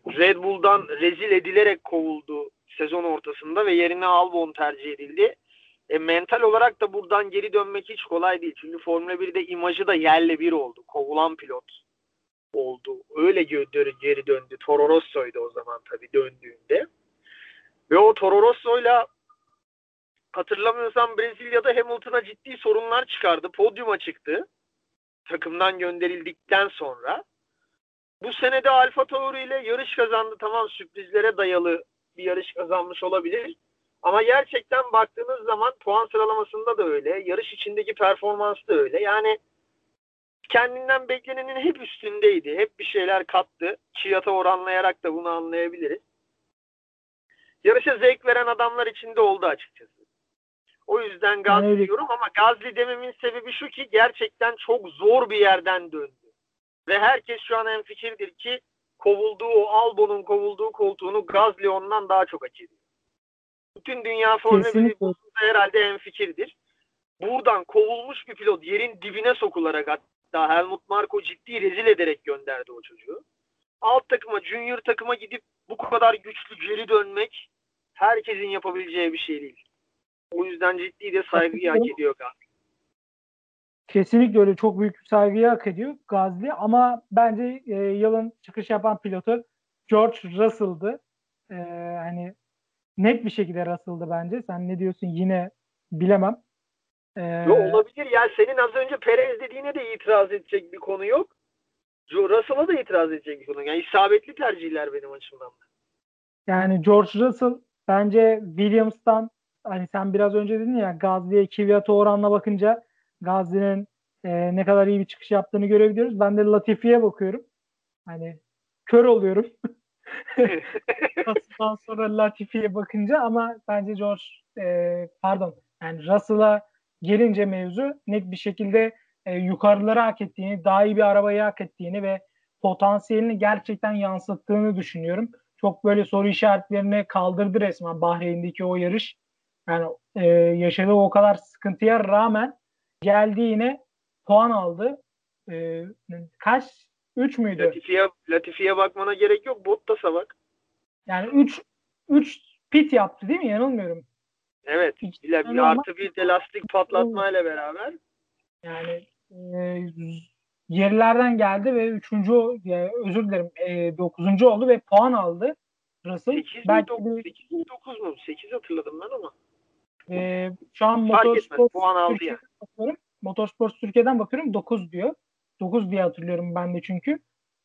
Red Bull'dan rezil edilerek kovuldu sezon ortasında ve yerine Albon tercih edildi. E, mental olarak da buradan geri dönmek hiç kolay değil. Çünkü Formula 1'de imajı da yerle bir oldu. Kovulan pilot oldu. Öyle geri döndü. Toro Rosso'ydu o zaman tabii döndüğünde. Ve o Toro Rosso'yla hatırlamıyorsam Brezilya'da Hamilton'a ciddi sorunlar çıkardı. Podyuma çıktı. Takımdan gönderildikten sonra. Bu sene de Alfa Tauri ile yarış kazandı. Tamam sürprizlere dayalı bir yarış kazanmış olabilir. Ama gerçekten baktığınız zaman puan sıralamasında da öyle. Yarış içindeki performans da öyle. Yani kendinden beklenenin hep üstündeydi. Hep bir şeyler kattı. Çiyata oranlayarak da bunu anlayabiliriz. Yarışa zevk veren adamlar içinde oldu açıkçası. O yüzden Gazli yani, diyorum ama Gazli dememin sebebi şu ki gerçekten çok zor bir yerden döndü. Ve herkes şu an en fikirdir ki kovulduğu o Albon'un kovulduğu koltuğunu Gazli ondan daha çok hak ediyor. Bütün dünya Formula herhalde en fikirdir. Buradan kovulmuş bir pilot yerin dibine sokularak hatta Helmut Marko ciddi rezil ederek gönderdi o çocuğu. Alt takıma, junior takıma gidip bu kadar güçlü geri dönmek herkesin yapabileceği bir şey değil. O yüzden ciddi de saygıyı hak ediyor Gazli. Kesinlikle öyle çok büyük saygıyı hak ediyor Gazli ama bence e, yılın çıkış yapan pilotu George Russell'dı. E, hani net bir şekilde Russell'dı bence. Sen ne diyorsun yine bilemem. Ee, Yo, olabilir ya. Senin az önce Perez dediğine de itiraz edecek bir konu yok. Russell'a da itiraz edecek bir konu. Yani isabetli tercihler benim açımdan. Yani George Russell bence Williams'tan hani sen biraz önce dedin ya Gazli'ye Kvyat'a oranla bakınca Gazli'nin e, ne kadar iyi bir çıkış yaptığını görebiliyoruz. Ben de Latifi'ye bakıyorum. Hani kör oluyorum. *laughs* Russell'dan sonra Latifi'ye bakınca ama bence George e, pardon yani Russell'a gelince mevzu net bir şekilde e, yukarıları hak ettiğini, daha iyi bir arabayı hak ettiğini ve potansiyelini gerçekten yansıttığını düşünüyorum. Çok böyle soru işaretlerini kaldırdı resmen Bahreyn'deki o yarış. Yani e, yaşadığı o kadar sıkıntıya rağmen geldi yine puan aldı. E, kaç? 3 müydü? Latifi'ye Latifi'ye bakmana gerek yok. Bottas'a bak. Yani 3 3 pit yaptı değil mi? Yanılmıyorum. Evet. Bir, bir artı bir de lastik patlatmayla beraber. Yani e, yerlerden geldi ve üçüncü e, özür dilerim e, dokuzuncu oldu ve puan aldı. Russell. 8 Belki mi, 9, 8 mi 9 mu? 8 hatırladım ben ama. E, şu an Motorsport puan aldı Türkiye'den yani. bakıyorum. Motorsport Türkiye'den bakıyorum 9 diyor. 9 diye hatırlıyorum ben de çünkü.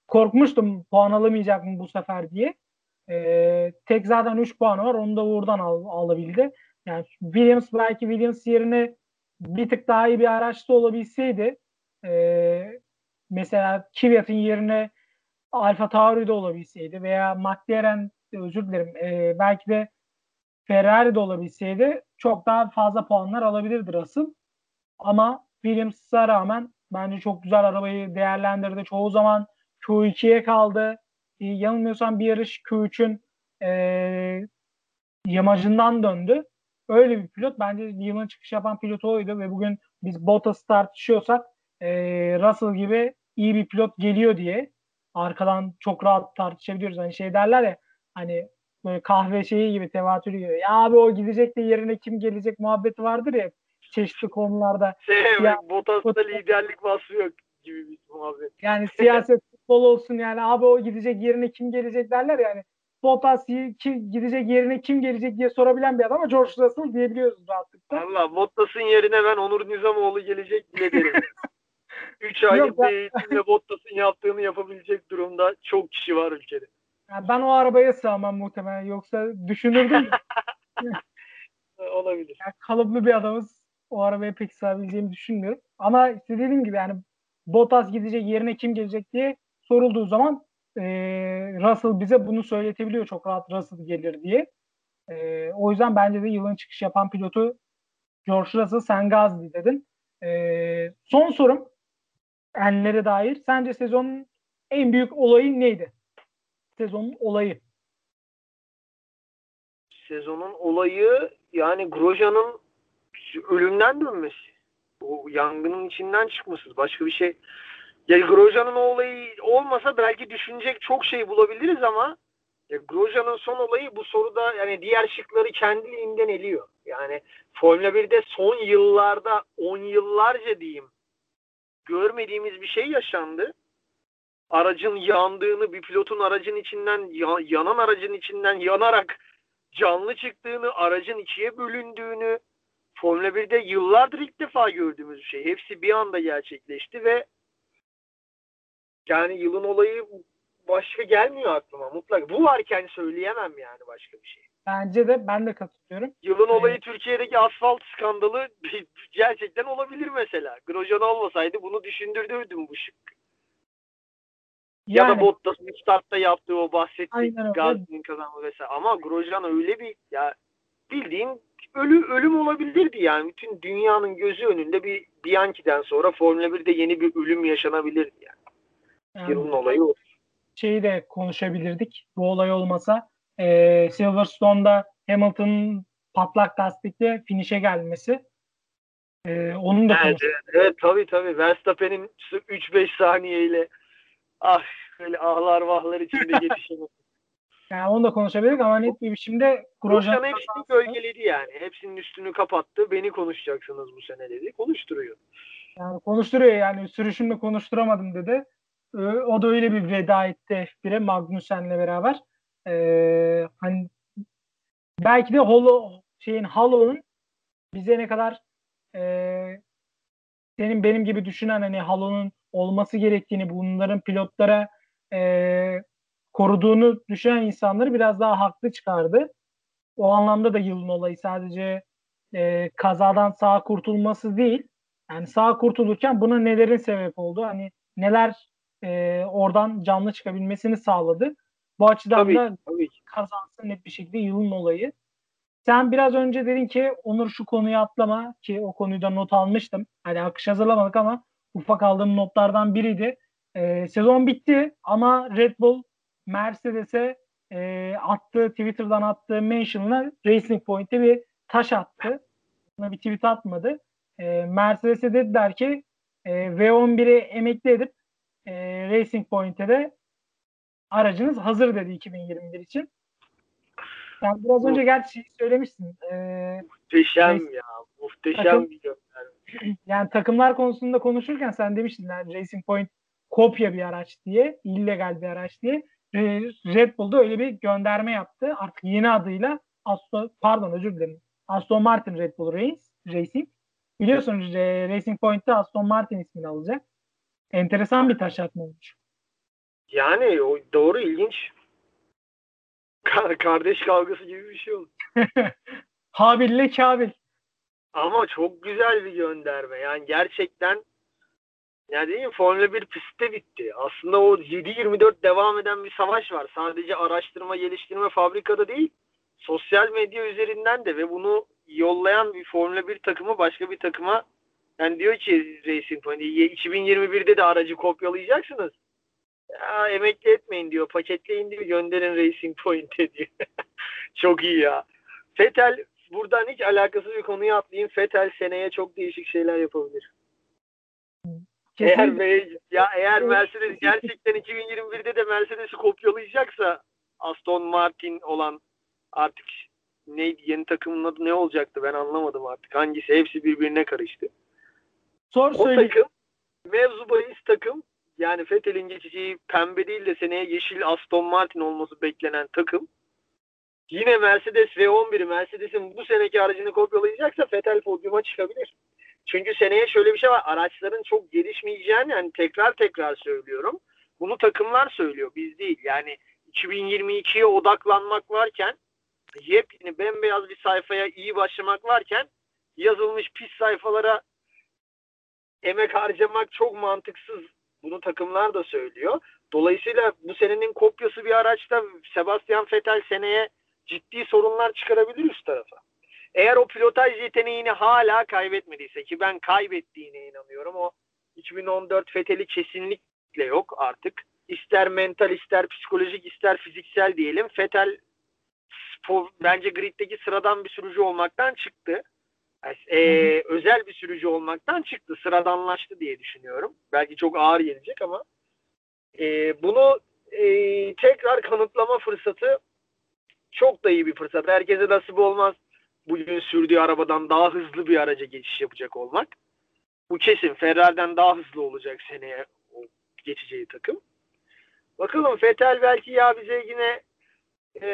Korkmuştum puan alamayacak mı bu sefer diye. E, tek zaten 3 puan var. Onu da Uğur'dan al, alabildi. Yani Williams belki Williams yerine bir tık daha iyi bir araçta olabilseydi e, mesela Kvyat'ın yerine Alfa Tauri'de olabilseydi veya McLaren özür dilerim e, belki de Ferrari'de olabilseydi çok daha fazla puanlar alabilirdi Russell. Ama Williams'a rağmen bence çok güzel arabayı değerlendirdi. Çoğu zaman Q2'ye kaldı. e, yanılmıyorsam bir yarış Q3'ün e, yamacından döndü. Öyle bir pilot. Bence yılın çıkış yapan pilotu oydu ve bugün biz Bottas tartışıyorsak e, Russell gibi iyi bir pilot geliyor diye arkadan çok rahat tartışabiliyoruz. Hani şey derler ya hani böyle kahve şeyi gibi tevatür ediyor. Ya abi o gidecek de yerine kim gelecek muhabbeti vardır ya çeşitli konularda. *laughs* Şey, ya, Bottas'ta liderlik vasfı yok gibi bir muhabbet. Yani siyaset *laughs* futbol olsun yani abi o gidecek yerine kim gelecek derler yani. Bottas ki, gidecek yerine kim gelecek diye sorabilen bir adam ama George Russell diyebiliyoruz rahatlıkla. Allah Bottas'ın yerine ben Onur Nizamoğlu gelecek bile derim. *laughs* 3 aylık bir eğitimle Bottas'ın yaptığını yapabilecek durumda çok kişi var ülkede. Yani ben o arabaya sığamam muhtemelen. Yoksa düşünürdüm. *laughs* Olabilir. Yani kalıplı bir adamız. O arabaya pek sığabileceğimi düşünmüyorum. Ama işte dediğim gibi yani Bottas gidecek yerine kim gelecek diye sorulduğu zaman e, Russell bize bunu söyletebiliyor çok rahat Russell gelir diye. E, o yüzden bence de yılın çıkış yapan pilotu George Russell sen Gazli dedin. E, son sorum enlere dair. Sence sezonun en büyük olayı neydi? Sezonun olayı. Sezonun olayı yani Grosjean'ın ölümden dönmesi. O yangının içinden çıkması. Başka bir şey. Yani Grosjean'ın olayı olmasa belki düşünecek çok şey bulabiliriz ama ya Grosjean'ın son olayı bu soruda yani diğer şıkları kendiliğinden eliyor. Yani Formula 1'de son yıllarda 10 yıllarca diyeyim görmediğimiz bir şey yaşandı. Aracın yandığını, bir pilotun aracın içinden, yanan aracın içinden yanarak canlı çıktığını, aracın ikiye bölündüğünü Formula 1'de yıllardır ilk defa gördüğümüz bir şey. Hepsi bir anda gerçekleşti ve yani yılın olayı başka gelmiyor aklıma mutlaka. Bu varken söyleyemem yani başka bir şey. Bence de ben de katılıyorum. Yılın olayı evet. Türkiye'deki asfalt skandalı gerçekten olabilir mesela. Grosjean olmasaydı bunu düşündürdürdüm bu şık. Yani, ya da Bottas'ın startta yaptığı o bahsettiğim Gazi'nin kazanma vesaire. Ama Grosjean öyle bir ya bildiğin ölü, ölüm olabilirdi yani. Bütün dünyanın gözü önünde bir Bianchi'den sonra Formula 1'de yeni bir ölüm yaşanabilirdi yani. Yani Yılın olayı o. Şeyi de konuşabilirdik. Bu olay olmasa e, Silverstone'da Hamilton'ın patlak lastikle finişe gelmesi. E, onun da evet, evet, evet tabii tabii. Verstappen'in 3-5 saniyeyle ah böyle ahlar vahlar içinde *laughs* yetişemedi. Yani onu da konuşabiliriz ama net bir biçimde Grosjean hepsini gölgeledi yani. Hepsinin üstünü kapattı. Beni konuşacaksınız bu sene dedi. Konuşturuyor. Yani konuşturuyor yani. Sürüşümle konuşturamadım dedi. Ee, o da öyle bir veda etti F1'e Magnussen'le beraber e, hani belki de Holo şeyin Halo'nun bize ne kadar e, senin benim gibi düşünen hani Halo'nun olması gerektiğini bunların pilotlara e, koruduğunu düşünen insanları biraz daha haklı çıkardı. O anlamda da yılın olayı sadece e, kazadan sağ kurtulması değil. Yani sağ kurtulurken buna nelerin sebep oldu? Hani neler e, oradan canlı çıkabilmesini sağladı. Bu açıdan tabii, da tabii. kazansın net bir şekilde yılın olayı. Sen biraz önce dedin ki Onur şu konuyu atlama ki o konuyu da not almıştım. Hani akış hazırlamadık ama ufak aldığım notlardan biriydi. Ee, sezon bitti ama Red Bull Mercedes'e e, attığı Twitter'dan attığı mention'la Racing Point'e bir taş attı. Buna bir tweet atmadı. E, Mercedes'e dediler ki e, V11'i emekli edip e, Racing Point'e de aracınız hazır dedi 2021 için. Sen biraz önce gerçi söylemişsin. Ee, muhteşem neyse, ya. Muhteşem takım, bir gönderme. *clears throat* Yani takımlar konusunda konuşurken sen demiştin yani Racing Point kopya bir araç diye, illegal bir araç diye. Red Bull'da öyle bir gönderme yaptı. Artık yeni adıyla Aston, pardon özür dilerim. Aston Martin Red Bull Race, Racing. Biliyorsunuz Racing Point'te Aston Martin ismini alacak. Enteresan bir taş atma olmuş. Yani o doğru ilginç. kardeş kavgası gibi bir şey oldu. *laughs* Habil ile Kabil. Ama çok güzel bir gönderme. Yani gerçekten ne diyeyim Formula 1 pistte bitti. Aslında o 7-24 devam eden bir savaş var. Sadece araştırma, geliştirme fabrikada değil, sosyal medya üzerinden de ve bunu yollayan bir Formula 1 takımı başka bir takıma yani diyor ki Racing Point 2021'de de aracı kopyalayacaksınız. Ya, emekli etmeyin diyor. Paketleyin diyor. Gönderin Racing Point'e *laughs* diyor. çok iyi ya. Fetel buradan hiç alakasız bir konuya atlayayım. Fetel seneye çok değişik şeyler yapabilir. Eğer ya eğer Mercedes gerçekten 2021'de de Mercedes'i kopyalayacaksa Aston Martin olan artık neydi yeni takımın adı ne olacaktı ben anlamadım artık. Hangisi hepsi birbirine karıştı. Sor O söyle. takım mevzu bahis takım yani Vettel'in geçeceği pembe değil de seneye yeşil Aston Martin olması beklenen takım yine Mercedes V11'i Mercedes'in bu seneki aracını kopyalayacaksa Vettel podyuma çıkabilir. Çünkü seneye şöyle bir şey var. Araçların çok gelişmeyeceğini yani tekrar tekrar söylüyorum. Bunu takımlar söylüyor. Biz değil. Yani 2022'ye odaklanmak varken yepyeni bembeyaz bir sayfaya iyi başlamak varken yazılmış pis sayfalara emek harcamak çok mantıksız. Bunu takımlar da söylüyor. Dolayısıyla bu senenin kopyası bir araçta Sebastian Vettel seneye ciddi sorunlar çıkarabilir üst tarafa. Eğer o pilotaj yeteneğini hala kaybetmediyse ki ben kaybettiğine inanıyorum. O 2014 Fethel'i kesinlikle yok artık. İster mental, ister psikolojik, ister fiziksel diyelim. Spor, bence griddeki sıradan bir sürücü olmaktan çıktı. E, özel bir sürücü olmaktan çıktı. Sıradanlaştı diye düşünüyorum. Belki çok ağır gelecek ama e, bunu e, tekrar kanıtlama fırsatı çok da iyi bir fırsat. Herkese nasip olmaz bugün sürdüğü arabadan daha hızlı bir araca geçiş yapacak olmak. Bu kesin. Ferrari'den daha hızlı olacak seneye o geçeceği takım. Bakalım Fetel belki ya bize yine e,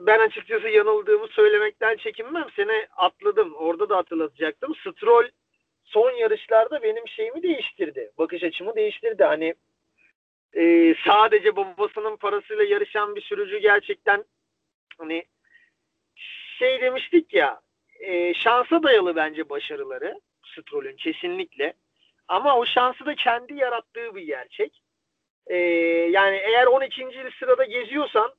ben açıkçası yanıldığımı söylemekten çekinmem. Seni atladım. Orada da hatırlatacaktım. Stroll son yarışlarda benim şeyimi değiştirdi. Bakış açımı değiştirdi. Hani e, sadece babasının parasıyla yarışan bir sürücü gerçekten hani şey demiştik ya e, şansa dayalı bence başarıları Stroll'ün kesinlikle. Ama o şansı da kendi yarattığı bir gerçek. E, yani eğer 12. sırada geziyorsan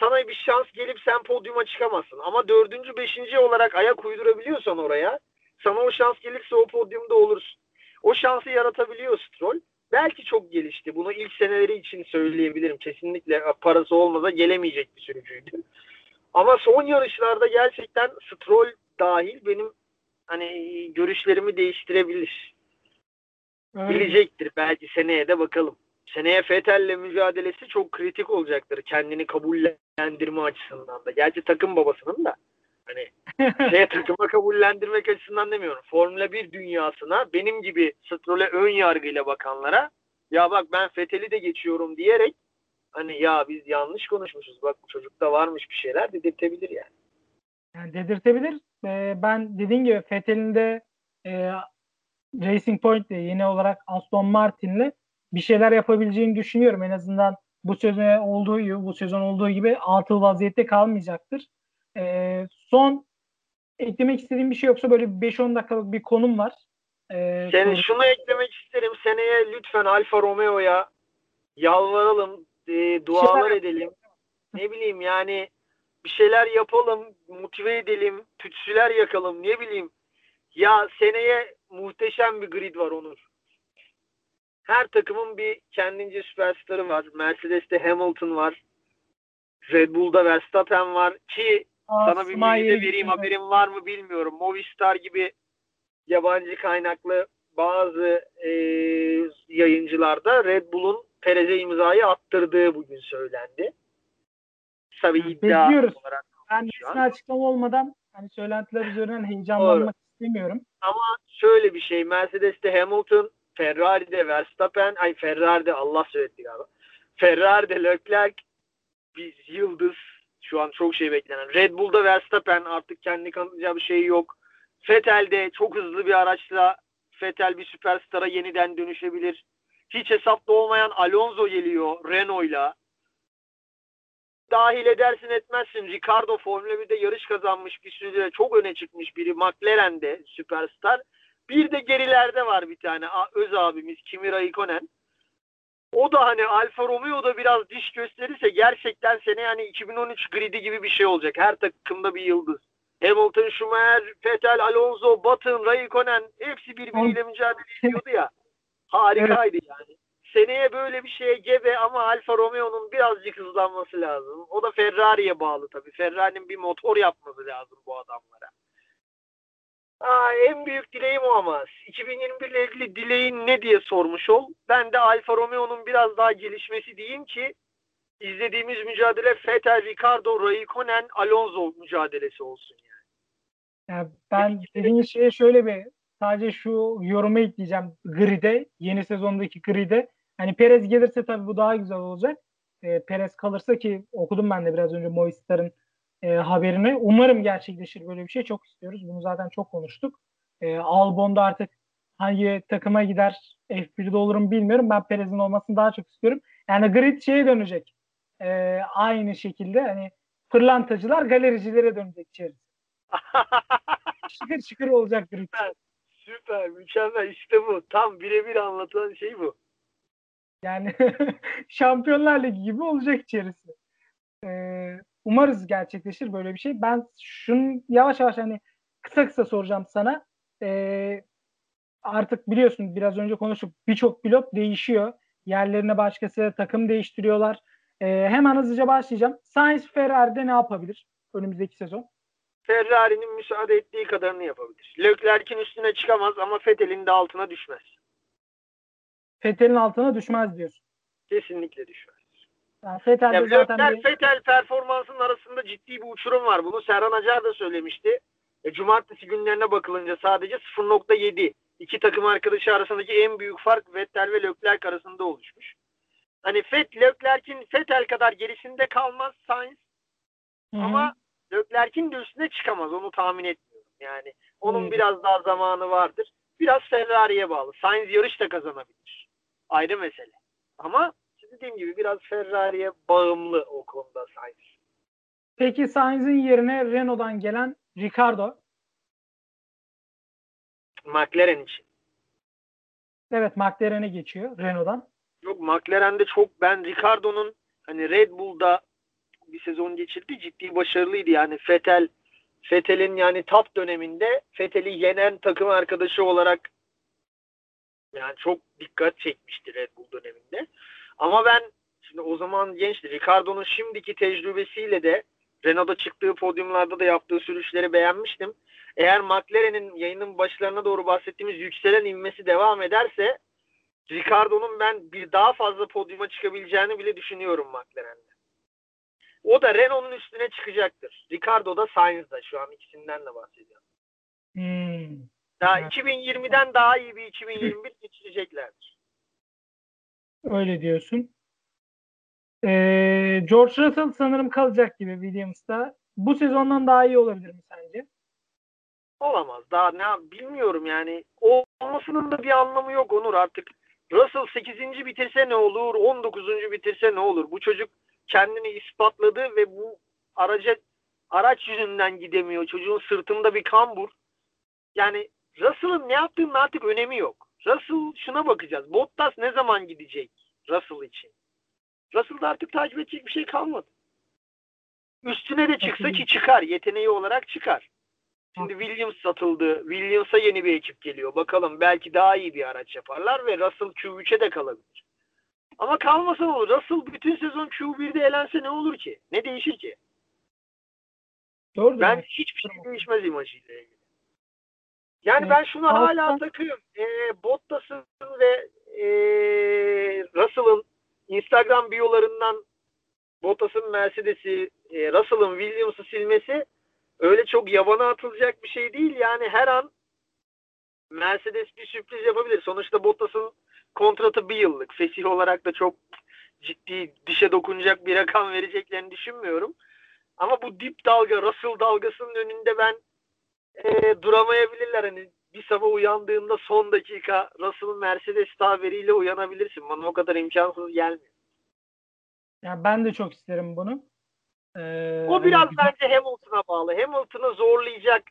sana bir şans gelip sen podyuma çıkamazsın. Ama 4. 5. olarak ayak uydurabiliyorsan oraya sana o şans gelirse o podyumda olursun. O şansı yaratabiliyor Stroll. Belki çok gelişti. Bunu ilk seneleri için söyleyebilirim. Kesinlikle parası olmasa gelemeyecek bir sürücüydü. Ama son yarışlarda gerçekten Stroll dahil benim hani görüşlerimi değiştirebilir. Öyle. Bilecektir belki seneye de bakalım. Seneye Vettel'le mücadelesi çok kritik olacaktır. Kendini kabullendirme açısından da. Gerçi takım babasının da. Hani *laughs* şey takıma kabullendirmek açısından demiyorum. Formula 1 dünyasına benim gibi Stroll'e ön yargıyla bakanlara ya bak ben Vettel'i de geçiyorum diyerek hani ya biz yanlış konuşmuşuz bak bu çocukta varmış bir şeyler dedirtebilir yani. Yani dedirtebilir. Ee, ben dediğim gibi Vettel'in de e, Racing Point'le yeni olarak Aston Martin'le bir şeyler yapabileceğini düşünüyorum. En azından bu sezon olduğu gibi, bu sezon olduğu gibi altı vaziyette kalmayacaktır. Ee, son eklemek istediğim bir şey yoksa böyle 5-10 dakikalık bir konum var. Ee, Sen soru- şunu eklemek isterim. Seneye lütfen Alfa Romeo'ya yalvaralım, e, dualar Şeyler- edelim. Ne bileyim yani bir şeyler yapalım, motive edelim, tütsüler yakalım ne bileyim. Ya seneye muhteşem bir grid var Onur. Her takımın bir kendince süperstarı var. Mercedes'te Hamilton var. Red Bull'da Verstappen var ki Aa, sana bir bilgi vereyim haberin var mı bilmiyorum. Movistar gibi yabancı kaynaklı bazı e, yayıncılarda Red Bull'un Perez'e imzayı attırdığı bugün söylendi. Tabii iddia bekliyoruz. olarak. Ben resmi açıklama olmadan hani söylentiler üzerinden heyecanlanmak istemiyorum. Ama şöyle bir şey Mercedes'te Hamilton, Ferrari'de Verstappen, ay Ferrari'de Allah söyletti galiba. Ferrari'de Leclerc biz yıldız. Şu an çok şey beklenen. Red Bull'da Verstappen artık kendi kanıtlayacağı bir şey yok. Vettel'de çok hızlı bir araçla Vettel bir süperstara yeniden dönüşebilir. Hiç hesapta olmayan Alonso geliyor Renault'la. Dahil edersin etmezsin. Ricardo Formula 1'de yarış kazanmış bir süre çok öne çıkmış biri. McLaren'de süperstar. Bir de gerilerde var bir tane öz abimiz Kimi Raikkonen. O da hani Alfa Romeo'da biraz diş gösterirse gerçekten sene yani 2013 gridi gibi bir şey olacak. Her takımda bir yıldız. Hamilton, Schumacher, Vettel, Alonso, Button, Raikkonen hepsi birbiriyle mücadele ediyordu ya. *laughs* Harikaydı yani. seneye böyle bir şeye gebe ama Alfa Romeo'nun birazcık hızlanması lazım. O da Ferrari'ye bağlı tabii. Ferrari'nin bir motor yapması lazım bu adamlara. Aa, en büyük dileğim o ama. 2021 ile ilgili dileğin ne diye sormuş ol. Ben de Alfa Romeo'nun biraz daha gelişmesi diyeyim ki izlediğimiz mücadele Vettel, Ricardo, Raikkonen, Alonso mücadelesi olsun yani. Yani ben dediğiniz şeye şöyle bir sadece şu yorumu ekleyeceğim grid'e, yeni sezondaki grid'e. Hani Perez gelirse tabii bu daha güzel olacak. E, Perez kalırsa ki okudum ben de biraz önce Movistar'ın e, haberini. Umarım gerçekleşir böyle bir şey. Çok istiyoruz. Bunu zaten çok konuştuk. E, Albon'da artık hangi takıma gider F1'de olurum bilmiyorum. Ben Perez'in olmasını daha çok istiyorum. Yani grid şeye dönecek. E, aynı şekilde hani pırlantacılar galericilere dönecek içerisi. *laughs* şıkır şıkır olacak grid. Süper, süper, mükemmel. İşte bu. Tam birebir anlatılan şey bu. Yani *laughs* Şampiyonlar Ligi gibi olacak içerisi. Ee, umarız gerçekleşir böyle bir şey. Ben şunu yavaş yavaş hani kısa kısa soracağım sana. Ee, artık biliyorsun biraz önce konuşup birçok pilot değişiyor. Yerlerine başkası takım değiştiriyorlar. Ee, hemen hızlıca başlayacağım. Sainz Ferrari'de ne yapabilir önümüzdeki sezon? Ferrari'nin müsaade ettiği kadarını yapabilir. Leclerc'in üstüne çıkamaz ama Vettel'in de altına düşmez. Vettel'in altına düşmez diyorsun. Kesinlikle düşmez. Yani Vettel Ya zaten bir... Vettel performansının arasında ciddi bir uçurum var. Bunu Serhan Acar da söylemişti. E, cumartesi günlerine bakılınca sadece 0.7 iki takım arkadaşı arasındaki en büyük fark Vettel ve Leclerc arasında oluşmuş. Hani Fett, Leclerc'in Vettel kadar gerisinde kalmaz Sainz Hı-hı. ama Leclerc'in de üstüne çıkamaz. Onu tahmin etmiyorum. Yani onun Evet. biraz daha zamanı vardır. Biraz Ferrari'ye bağlı. Sainz yarış da kazanabilir. Ayrı mesele. Ama dediğim gibi biraz Ferrari'ye bağımlı o konuda Sainz. Peki Sainz'in yerine Renault'dan gelen Ricardo. McLaren için. Evet McLaren'e geçiyor Renault'dan. Yok McLaren'de çok ben Ricardo'nun hani Red Bull'da bir sezon geçirdi ciddi başarılıydı yani Vettel Vettel'in yani top döneminde Vettel'i yenen takım arkadaşı olarak yani çok dikkat çekmişti Red Bull döneminde. Ama ben şimdi o zaman gençti. Ricardo'nun şimdiki tecrübesiyle de Renault'da çıktığı podyumlarda da yaptığı sürüşleri beğenmiştim. Eğer McLaren'in yayının başlarına doğru bahsettiğimiz yükselen inmesi devam ederse Ricardo'nun ben bir daha fazla podyuma çıkabileceğini bile düşünüyorum McLaren'de. O da Renault'un üstüne çıkacaktır. Ricardo da Sainz da şu an ikisinden de bahsediyorum. Hmm. Daha Evet. 2020'den daha iyi bir 2021 geçireceklerdir. Öyle diyorsun. Ee, George Russell sanırım kalacak gibi Williams'ta. Bu sezondan daha iyi olabilir mi sence? Olamaz. Daha ne bilmiyorum yani. Olmasının da bir anlamı yok Onur artık. Russell 8. bitirse ne olur? 19. bitirse ne olur? Bu çocuk kendini ispatladı ve bu araca araç yüzünden gidemiyor. Çocuğun sırtında bir kambur. Yani Russell'ın ne yaptığının artık önemi yok. Russell şuna bakacağız. Bottas ne zaman gidecek Russell için? Russell'da artık takip edecek bir şey kalmadı. Üstüne de çıksa ki çıkar. Yeteneği olarak çıkar. Şimdi Williams satıldı. Williams'a yeni bir ekip geliyor. Bakalım belki daha iyi bir araç yaparlar ve Russell Q3'e de kalabilir. Ama kalmasa ne olur? Russell bütün sezon Q1'de elense ne olur ki? Ne değişir ki? Doğru Ben demek. hiçbir şey değişmez imajıyla ilgili. Yani Evet, ben şuna hala Alfa- takığım. Ee, Bottas'ın ve ee, Russell'ın Instagram biyolarından Bottas'ın Mercedes'i, ee, Russell'ın Williams'ı silmesi öyle çok yabana atılacak bir şey değil. Yani her an Mercedes bir sürpriz yapabilir. Sonuçta Bottas'ın kontratı bir yıllık. Fesih olarak da çok ciddi dişe dokunacak bir rakam vereceklerini düşünmüyorum. Ama bu dip dalga, Russell dalgasının önünde ben e, duramayabilirler. Hani bir sabah uyandığında son dakika Russell Mercedes tabiriyle uyanabilirsin. Bana o kadar imkansız gelmiyor. Yani ben de çok isterim bunu. Ee, O biraz hani bence Hamilton'a bağlı. Hamilton'ı zorlayacak.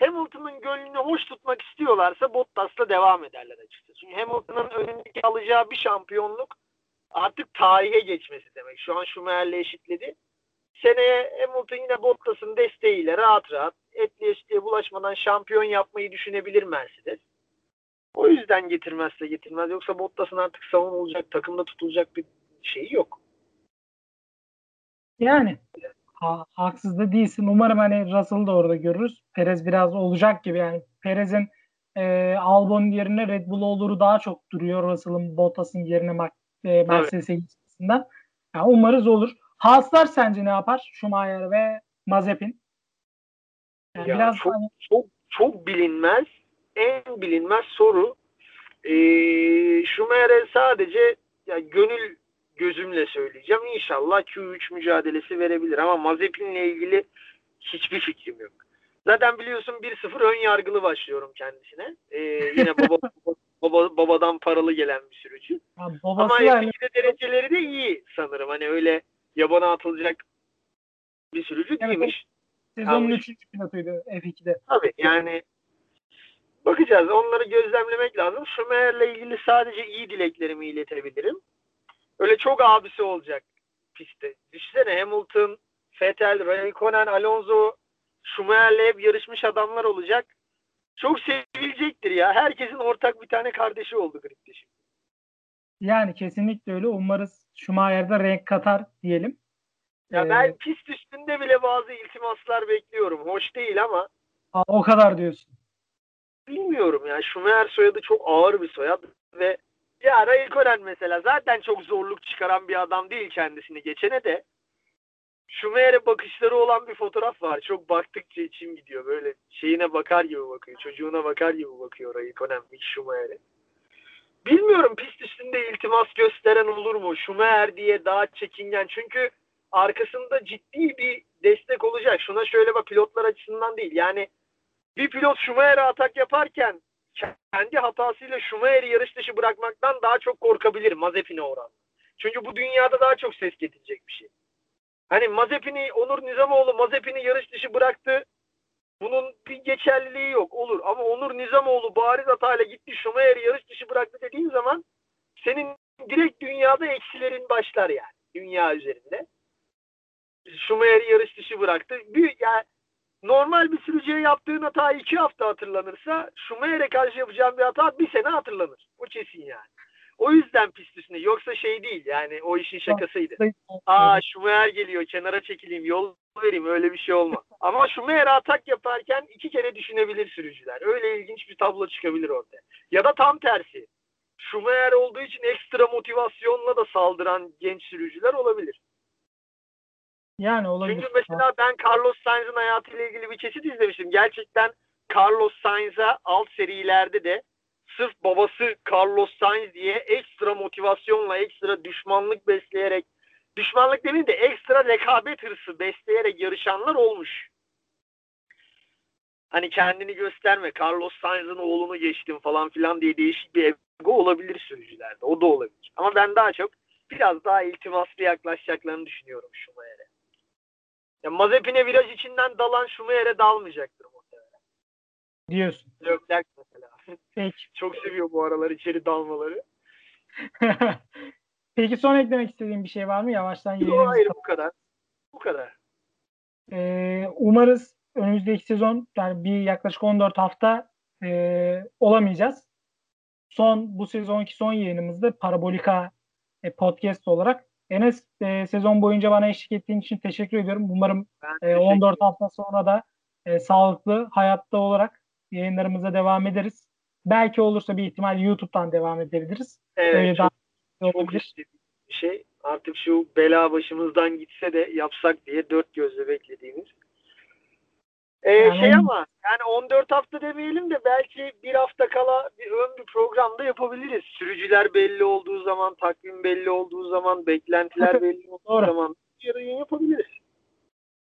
Hamilton'ın gönlünü hoş tutmak istiyorlarsa Bottas'la devam ederler açıkçası. Çünkü Hamilton'ın önündeki alacağı bir şampiyonluk artık tarihe geçmesi demek. Şu an Schumacher'le eşitledi. Seneye Hamilton yine Bottas'ın desteğiyle rahat rahat etliye sütlüye bulaşmadan şampiyon yapmayı düşünebilir Mercedes. O yüzden getirmezse getirmez. Yoksa Bottas'ın artık savunulacak, takımda tutulacak bir şeyi yok. Yani ha, haksız da değilsin. Umarım hani Russell'ı da orada görürüz. Perez biraz olacak gibi yani. Perez'in e, Albon yerine Red Bull olduğu daha çok duruyor Russell'ın Bottas'ın yerine e, Mercedes'e gitmesinden. Yani umarız olur. Haaslar sence ne yapar? Schumacher ve Mazepin. Yani ya biraz çok, hani... çok çok bilinmez. En bilinmez soru. Ee, Schumacher'e sadece ya gönül gözümle söyleyeceğim. İnşallah Q3 mücadelesi verebilir ama Mazepin'le ilgili hiçbir fikrim yok. Zaten biliyorsun 1-0 ön yargılı başlıyorum kendisine. Ee, yine *laughs* baba, baba, babadan paralı gelen bir sürücü. Ya Ama yani... F2'de dereceleri de iyi sanırım. Hani öyle yabana atılacak bir sürücü evet, değilmiş. Sezonun 3. pilotuydu F2'de. Tabii yani bakacağız. Onları gözlemlemek lazım. Schumacher'le ilgili sadece iyi dileklerimi iletebilirim. Öyle çok abisi olacak pistte. Düşünsene Hamilton, Vettel, Raikkonen, Alonso, Schumacher'le hep yarışmış adamlar olacak. Çok sevilecektir ya. Herkesin ortak bir tane kardeşi oldu gridde şimdi. Yani kesinlikle öyle. Umarız Schumacher'da renk katar diyelim. Ya ee, ben pist üstünde bile bazı iltimaslar bekliyorum. Hoş değil ama. O kadar diyorsun. Bilmiyorum ya. Schumacher soyadı çok ağır bir soyad ve ya Raikkonen mesela zaten çok zorluk çıkaran bir adam değil kendisini geçene de Schumacher'e bakışları olan bir fotoğraf var. Çok baktıkça içim gidiyor. Böyle şeyine bakar gibi bakıyor. Çocuğuna bakar gibi bakıyor Raikkonen Mick Schumacher'e. Bilmiyorum pist üstünde iltimas gösteren olur mu? Schumacher diye daha çekingen. Çünkü arkasında ciddi bir destek olacak. Şuna şöyle bak pilotlar açısından değil. Yani bir pilot Schumacher'e atak yaparken kendi hatasıyla Schumacher'i yarış dışı bırakmaktan daha çok korkabilir Mazepin'e oranla. Çünkü bu dünyada daha çok ses getirecek bir şey. Hani Mazepin'i Onur Nizamoğlu Mazepin'i yarış dışı bıraktı. Bunun bir geçerliliği yok. Olur. Ama Onur Nizamoğlu bariz hatayla gitti Schumacher'i yarış dışı bıraktı dediğin zaman senin direkt dünyada eksilerin başlar yani. Dünya üzerinde. Schumacher'i yarış dışı bıraktı. Büyük yani normal bir sürücüye yaptığın hata iki hafta hatırlanırsa Schumacher'e karşı yapacağın bir hata bir sene hatırlanır. Bu kesin yani. O yüzden pist üstünde. Yoksa şey değil yani o işin şakasıydı. Aa Schumacher geliyor kenara çekileyim yol vereyim öyle bir şey olmaz. *laughs* Ama Schumacher'e atak yaparken iki kere düşünebilir sürücüler. Öyle ilginç bir tablo çıkabilir orada. Ya da tam tersi. Schumacher olduğu için ekstra motivasyonla da saldıran genç sürücüler olabilir. Yani olabilir. Çünkü mesela ben Carlos Sainz'ın hayatıyla ilgili bir kesit izlemiştim. Gerçekten Carlos Sainz'a alt serilerde de sırf babası Carlos Sainz diye ekstra motivasyonla, ekstra düşmanlık besleyerek, düşmanlık demeyeyim de ekstra rekabet hırsı besleyerek yarışanlar olmuş. Hani kendini gösterme, Carlos Sainz'ın oğlunu geçtim falan filan diye değişik bir ego olabilir sürücülerde. O da olabilir. Ama ben daha çok biraz daha iltimaslı yaklaşacaklarını düşünüyorum Schumacher'e. Ya Mazepin'e viraj içinden dalan Schumacher'e dalmayacaktır muhtemelen. Diyorsun. Leclerc mesela. Peki. *laughs* Çok seviyor bu aralar içeri dalmaları. *laughs* Peki son eklemek istediğin bir şey var mı? Yavaştan Yok hayır bu kadar. Bu kadar. Ee, umarız önümüzdeki sezon yani bir yaklaşık 14 hafta e, olamayacağız. Son bu sezonki son yayınımızda Parabolika e, podcast olarak Enes e, sezon boyunca bana eşlik ettiğin için teşekkür ediyorum. Umarım e, 14 hafta sonra da e, sağlıklı hayatta olarak yayınlarımıza devam ederiz. Belki olursa bir ihtimal YouTube'dan devam edebiliriz. Evet, Öyle çok, daha çok olabilir. bir şey. Artık şu bela başımızdan gitse de yapsak diye dört gözle beklediğimiz. Ee, yani şey ama yani 14 hafta demeyelim de belki bir hafta kala bir ön bir programda yapabiliriz. Sürücüler belli olduğu zaman, takvim belli olduğu zaman, beklentiler belli olduğu Doğru. zaman yayın yapabiliriz.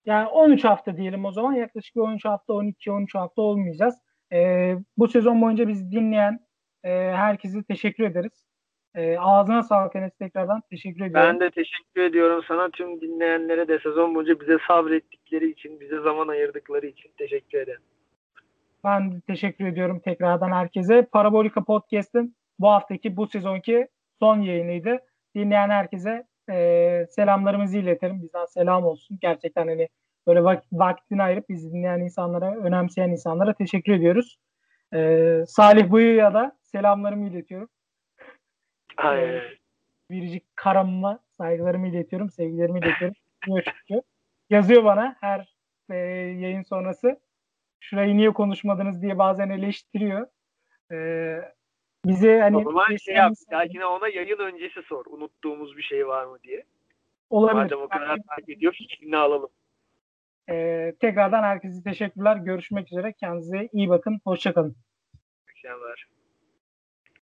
Yani 13 hafta diyelim o zaman. Yaklaşık bir 13 hafta, 12-13 hafta olmayacağız. Ee, bu sezon boyunca bizi dinleyen e, herkese teşekkür ederiz. E, ağzına sağlık Enes tekrardan. Teşekkür ediyorum. Ben de teşekkür ediyorum sana tüm dinleyenlere de sezon boyunca bize sabrettikleri için, bize zaman ayırdıkları için teşekkür ederim. Ben de teşekkür ediyorum tekrardan herkese. Parabolika Podcast'ın bu haftaki, bu sezonki son yayınıydı. Dinleyen herkese e, selamlarımızı iletelim. Bizden selam olsun. Gerçekten hani böyle vak- vaktini ayırıp bizi dinleyen insanlara, önemseyen insanlara teşekkür ediyoruz. E, Salih Buyu'ya da selamlarımı iletiyorum. Aynen. Biricik Karam'la saygılarımı iletiyorum, sevgilerimi iletiyorum. *laughs* çünkü. Yazıyor bana her e, yayın sonrası. Şurayı niye konuşmadınız diye bazen eleştiriyor. E, bize hani o zaman şey geçen yap. Belki ona yayın öncesi sor. Unuttuğumuz bir şey var mı diye. olabilir. Madem o kadar takip ediyor fikrini alalım. E, tekrardan herkese teşekkürler. Görüşmek üzere. Kendinize iyi bakın. Hoşçakalın. Akşamlar.